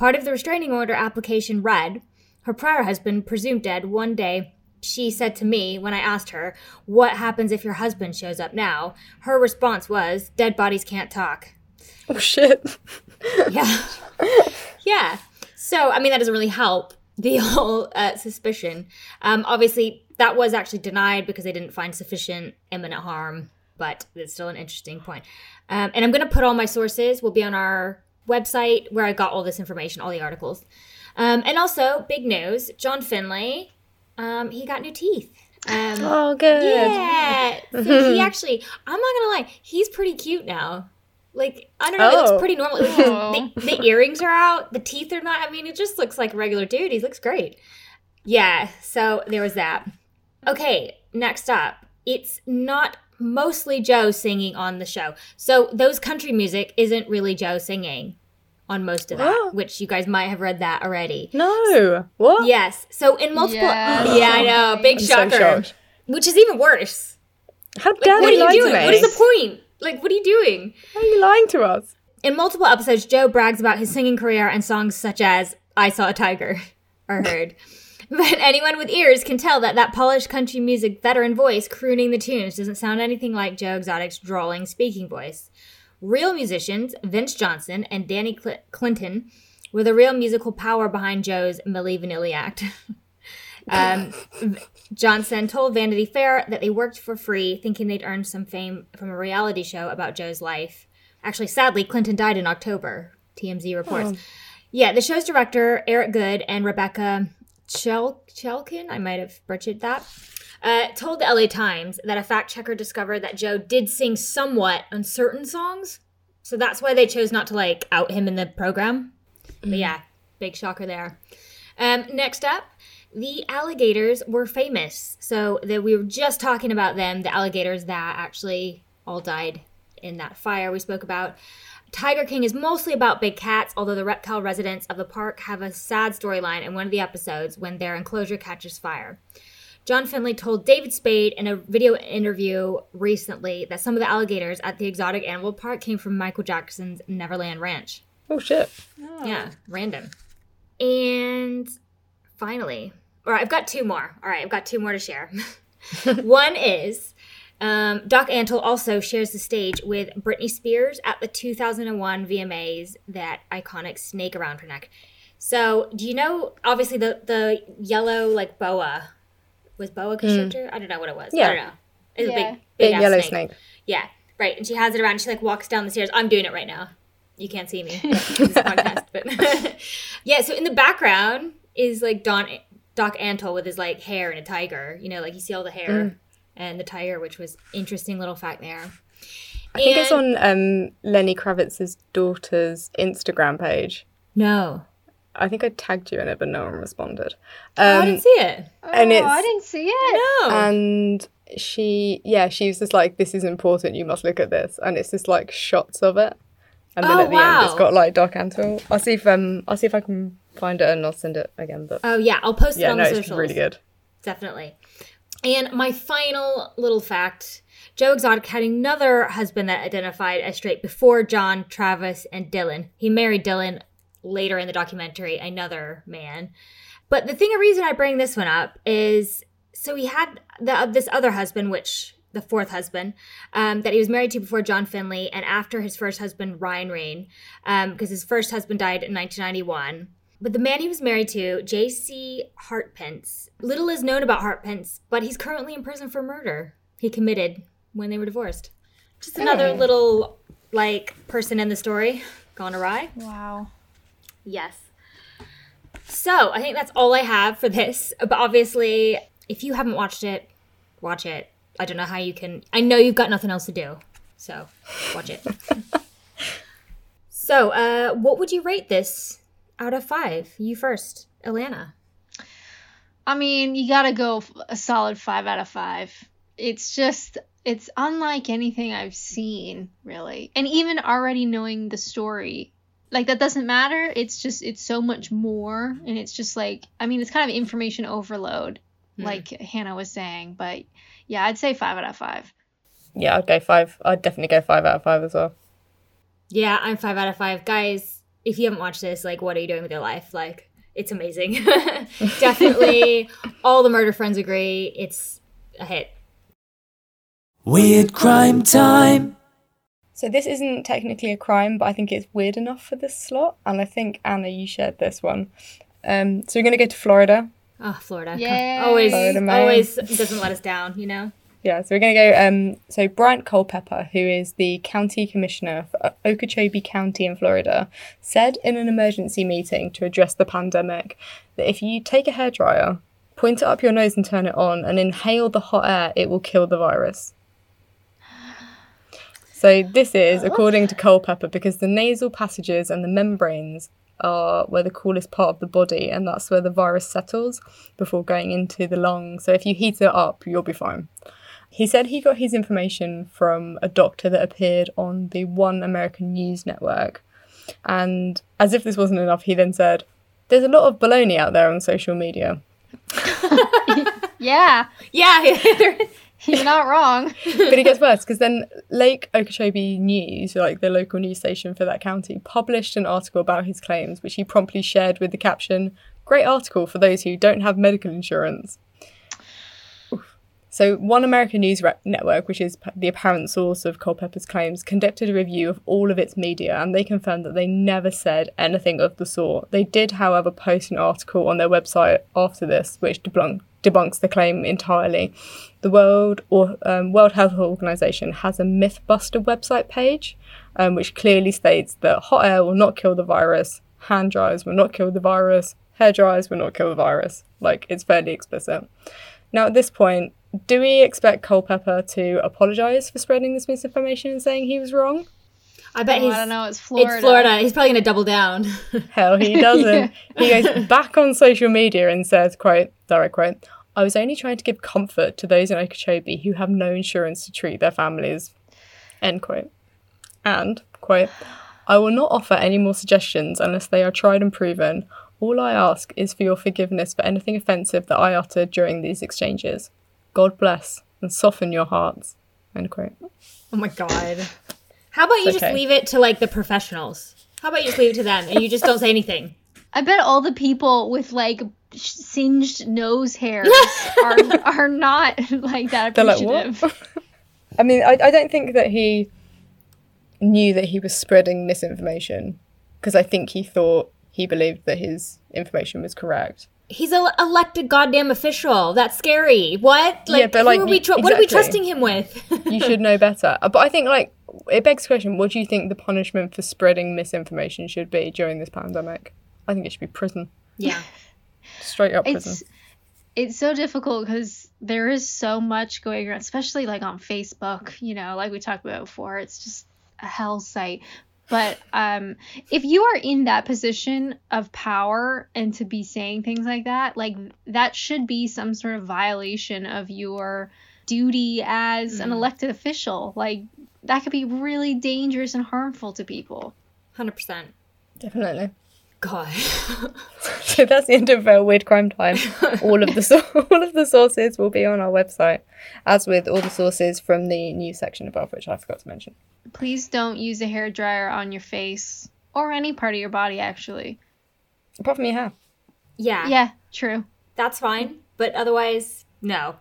Part of the restraining order application read Her prior husband, presumed dead, one day she said to me when I asked her, What happens if your husband shows up now? Her response was, Dead bodies can't talk. Oh shit. *laughs* Yeah. yeah. So, I mean, that doesn't really help the *laughs* whole uh, suspicion. Um, obviously, that was actually denied because they didn't find sufficient imminent harm, but it's still an interesting point. Um, and I'm going to put all my sources, will be on our website where I got all this information, all the articles. Um, and also, big news John Finlay um, he got new teeth. Um, *gasps* oh, good. Yeah. *laughs* So he actually, I'm not gonna lie, he's pretty cute now. Like I don't know, oh. he looks pretty normal. *laughs* the, the, earrings are out, the teeth are not. I mean, it just looks like a regular dude. He looks great. Yeah. So there was that. Okay. Next up, it's not mostly Joe singing on the show. So those country music isn't really Joe singing on most of that, oh. which you guys might have read that already. No. What? Yes. So in multiple yes. Yeah, I know. Big I'm shocker. So which is even worse. How dare like, what are you doing? What is the point? Like what are you doing? How are you lying to us? In multiple episodes, Joe brags about his singing career and songs such as I Saw a Tiger are heard. *laughs* but anyone with ears can tell that that polished country music veteran voice crooning the tunes doesn't sound anything like Joe Exotic's drawling speaking voice. Real musicians, Vince Johnson and Danny Cl- Clinton, were the real musical power behind Joe's Milli Vanilli act. *laughs* um, Johnson told Vanity Fair that they worked for free, thinking they'd earn some fame from a reality show about Joe's life. Actually, sadly, Clinton died in October, TMZ reports. Oh. Yeah, the show's director, Eric Goode, and Rebecca Chel- Chelkin, I might have butchered that, uh, told the LA Times that a fact checker discovered that Joe did sing somewhat on certain songs. So that's why they chose not to like out him in the program. Mm. But yeah, big shocker there. Um, next up, the alligators were famous. So that we were just talking about them, the alligators that actually all died in that fire we spoke about. Tiger King is mostly about big cats, although the reptile residents of the park have a sad storyline in one of the episodes when their enclosure catches fire. John Finlay told David Spade in a video interview recently that some of the alligators at the exotic animal park came from Michael Jackson's Neverland Ranch. Oh shit. Oh. Yeah, random. And finally, all right, I've got two more. All right, I've got two more to share. *laughs* One is um, Doc Antle also shares the stage with Britney Spears at the 2001 VMAs, that iconic snake around her neck. So, do you know, obviously, the, the yellow, like, boa was boa constrictor. Mm. I don't know what it was. Yeah. I don't know. It's yeah. a big, big, big yellow snake. snake. Yeah, right. And she has it around. She like walks down the stairs. I'm doing it right now. You can't see me. *laughs* podcast, but *laughs* yeah. So in the background is like Don Doc Antle with his like hair and a tiger. You know, like you see all the hair mm. and the tiger, which was interesting little fact there. I and, think it's on um, Lenny Kravitz's daughter's Instagram page. No. I think I tagged you in it, but no one responded. Um, oh, I didn't see it. And oh, it's, I didn't see it. No. And she, yeah, she was just like, "This is important. You must look at this." And it's just like shots of it. And then oh, at the wow. end, it's got like Doc Antle. I'll see if um, I'll see if I can find it and I'll send it again. But oh yeah, I'll post it yeah, on no, the socials. It's really good. Definitely. And my final little fact Joe Exotic had another husband that identified as straight before John, Travis, and Dylan. He married Dylan later in the documentary another man. But the thing, a reason I bring this one up is so he had the, this other husband, which the fourth husband um, that he was married to before John Finlay and after his first husband Ryan Rain, because um, his first husband died in 1991. But the man he was married to, J.C. Hartpence, little is known about Hartpence, but he's currently in prison for murder he committed when they were divorced. Just another hey. little like person in the story gone awry. Wow. Yes. So I think that's all I have for this. But obviously, if you haven't watched it, watch it. I don't know how you can. I know you've got nothing else to do, so watch it. *laughs* so, uh, what would you rate this out of five? You first, Alana. I mean, you gotta go a solid five out of five. It's just, it's unlike anything I've seen, really. And even already knowing the story, like that doesn't matter. It's just, it's so much more. And it's just like, I mean, it's kind of information overload, Hmm. like Hannah was saying. But yeah, I'd say five out of five. Yeah, I'd go five. I'd definitely go five out of five as well. Yeah, I'm five out of five. Guys, if you haven't watched this, like, what are you doing with your life? Like, it's amazing. *laughs* Definitely, *laughs* all the murder friends agree. It's a hit. Weird crime time. So this isn't technically a crime, but I think it's weird enough for this slot. And I think Anna, you shared this one. Um, so we're gonna go to Florida. Oh, Florida. Come- Yay. Always, Florida always doesn't let us down, you know? Yeah, so we're going to go. Um, so Bryant Culpepper, who is the county commissioner for Okeechobee County in Florida, said in an emergency meeting to address the pandemic that if you take a hairdryer, point it up your nose and turn it on, and inhale the hot air, it will kill the virus. So this is, according to Culpepper, because the nasal passages and the membranes are where the coolest part of the body, and that's where the virus settles before going into the lungs. So if you heat it up, you'll be fine. He said he got his information from a doctor that appeared on the One American News Network. And as if this wasn't enough, he then said, There's a lot of baloney out there on social media. *laughs* Yeah, Yeah. *laughs* you're not wrong. *laughs* but it gets worse because then Lake Okeechobee News, like the local news station for that county, published an article about his claims, which he promptly shared with the caption Great article for those who don't have medical insurance. So, One American News Re- Network, which is the apparent source of Culpepper's claims, conducted a review of all of its media and they confirmed that they never said anything of the sort. They did, however, post an article on their website after this, which debunk- debunks the claim entirely. The World or um, World Health Organization has a MythBuster website page, um, which clearly states that hot air will not kill the virus, hand dryers will not kill the virus, hair dryers will not kill the virus. Like it's fairly explicit. Now, at this point, do we expect Culpepper to apologize for spreading this misinformation and saying he was wrong? I bet Oh, he's. I don't know. It's Florida. It's Florida. He's probably going to double down. *laughs* Hell, he doesn't. *laughs* he goes back on social media and says, quote, direct quote, I was only trying to give comfort to those in Okeechobee who have no insurance to treat their families. End quote. And, quote, I will not offer any more suggestions unless they are tried and proven. All I ask is for your forgiveness for anything offensive that I uttered during these exchanges. God bless and soften your hearts. End quote. oh my God. How about you It's just leave it to, like, the professionals? How about you just leave it to them and you just don't say anything? *laughs* I bet all the people with like singed nose hairs *laughs* are are not like that They're like, appreciative. what? *laughs* I mean, I, I don't think that he knew that he was spreading misinformation because I think he thought he believed that his information was correct. He's an elected goddamn official. That's scary. What? Like, Yeah, but, who like, are we you- tr- what are we trusting him with? You should know better. Uh, But I think, like, it begs the question what do you think the punishment for spreading misinformation should be during this pandemic? I think it should be prison. yeah. *laughs* Straight up prison. it's it's so difficult because there is so much going on, especially like on Facebook. You know, like we talked about before, it's just a hell site. But um, if you are in that position of power and to be saying things like that, like that should be some sort of violation of your duty as an Mhm. elected official. Like that could be really dangerous and harmful to people. 100%. Definitely. God. *laughs* So that's the end of uh, Weird Crime Time. all of the *laughs* so- all of the sources will be on our website, as with all the sources from the news section above, which I forgot to mention. Please don't use a hair dryer on your face or any part of your body, actually. Apart from your hair. yeah. Yeah, true. That's fine. But otherwise, no.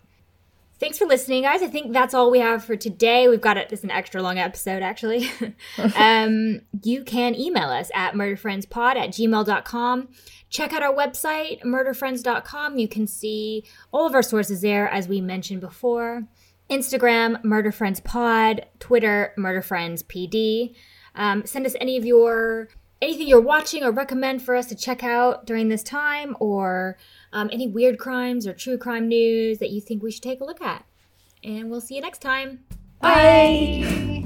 Thanks for listening, guys. I think that's all we have for today. We've got it. This is an extra long episode, actually. *laughs* um, you can email us at murderfriendspod at gmail.com. Check out our website, murderfriends.com. You can see all of our sources there, as we mentioned before. Instagram, murderfriendspod. Twitter, murderfriendspd. Um, send us any of your anything you're watching or recommend for us to check out during this time, or um, any weird crimes or true crime news that you think we should take a look at. And we'll see you next time. Bye.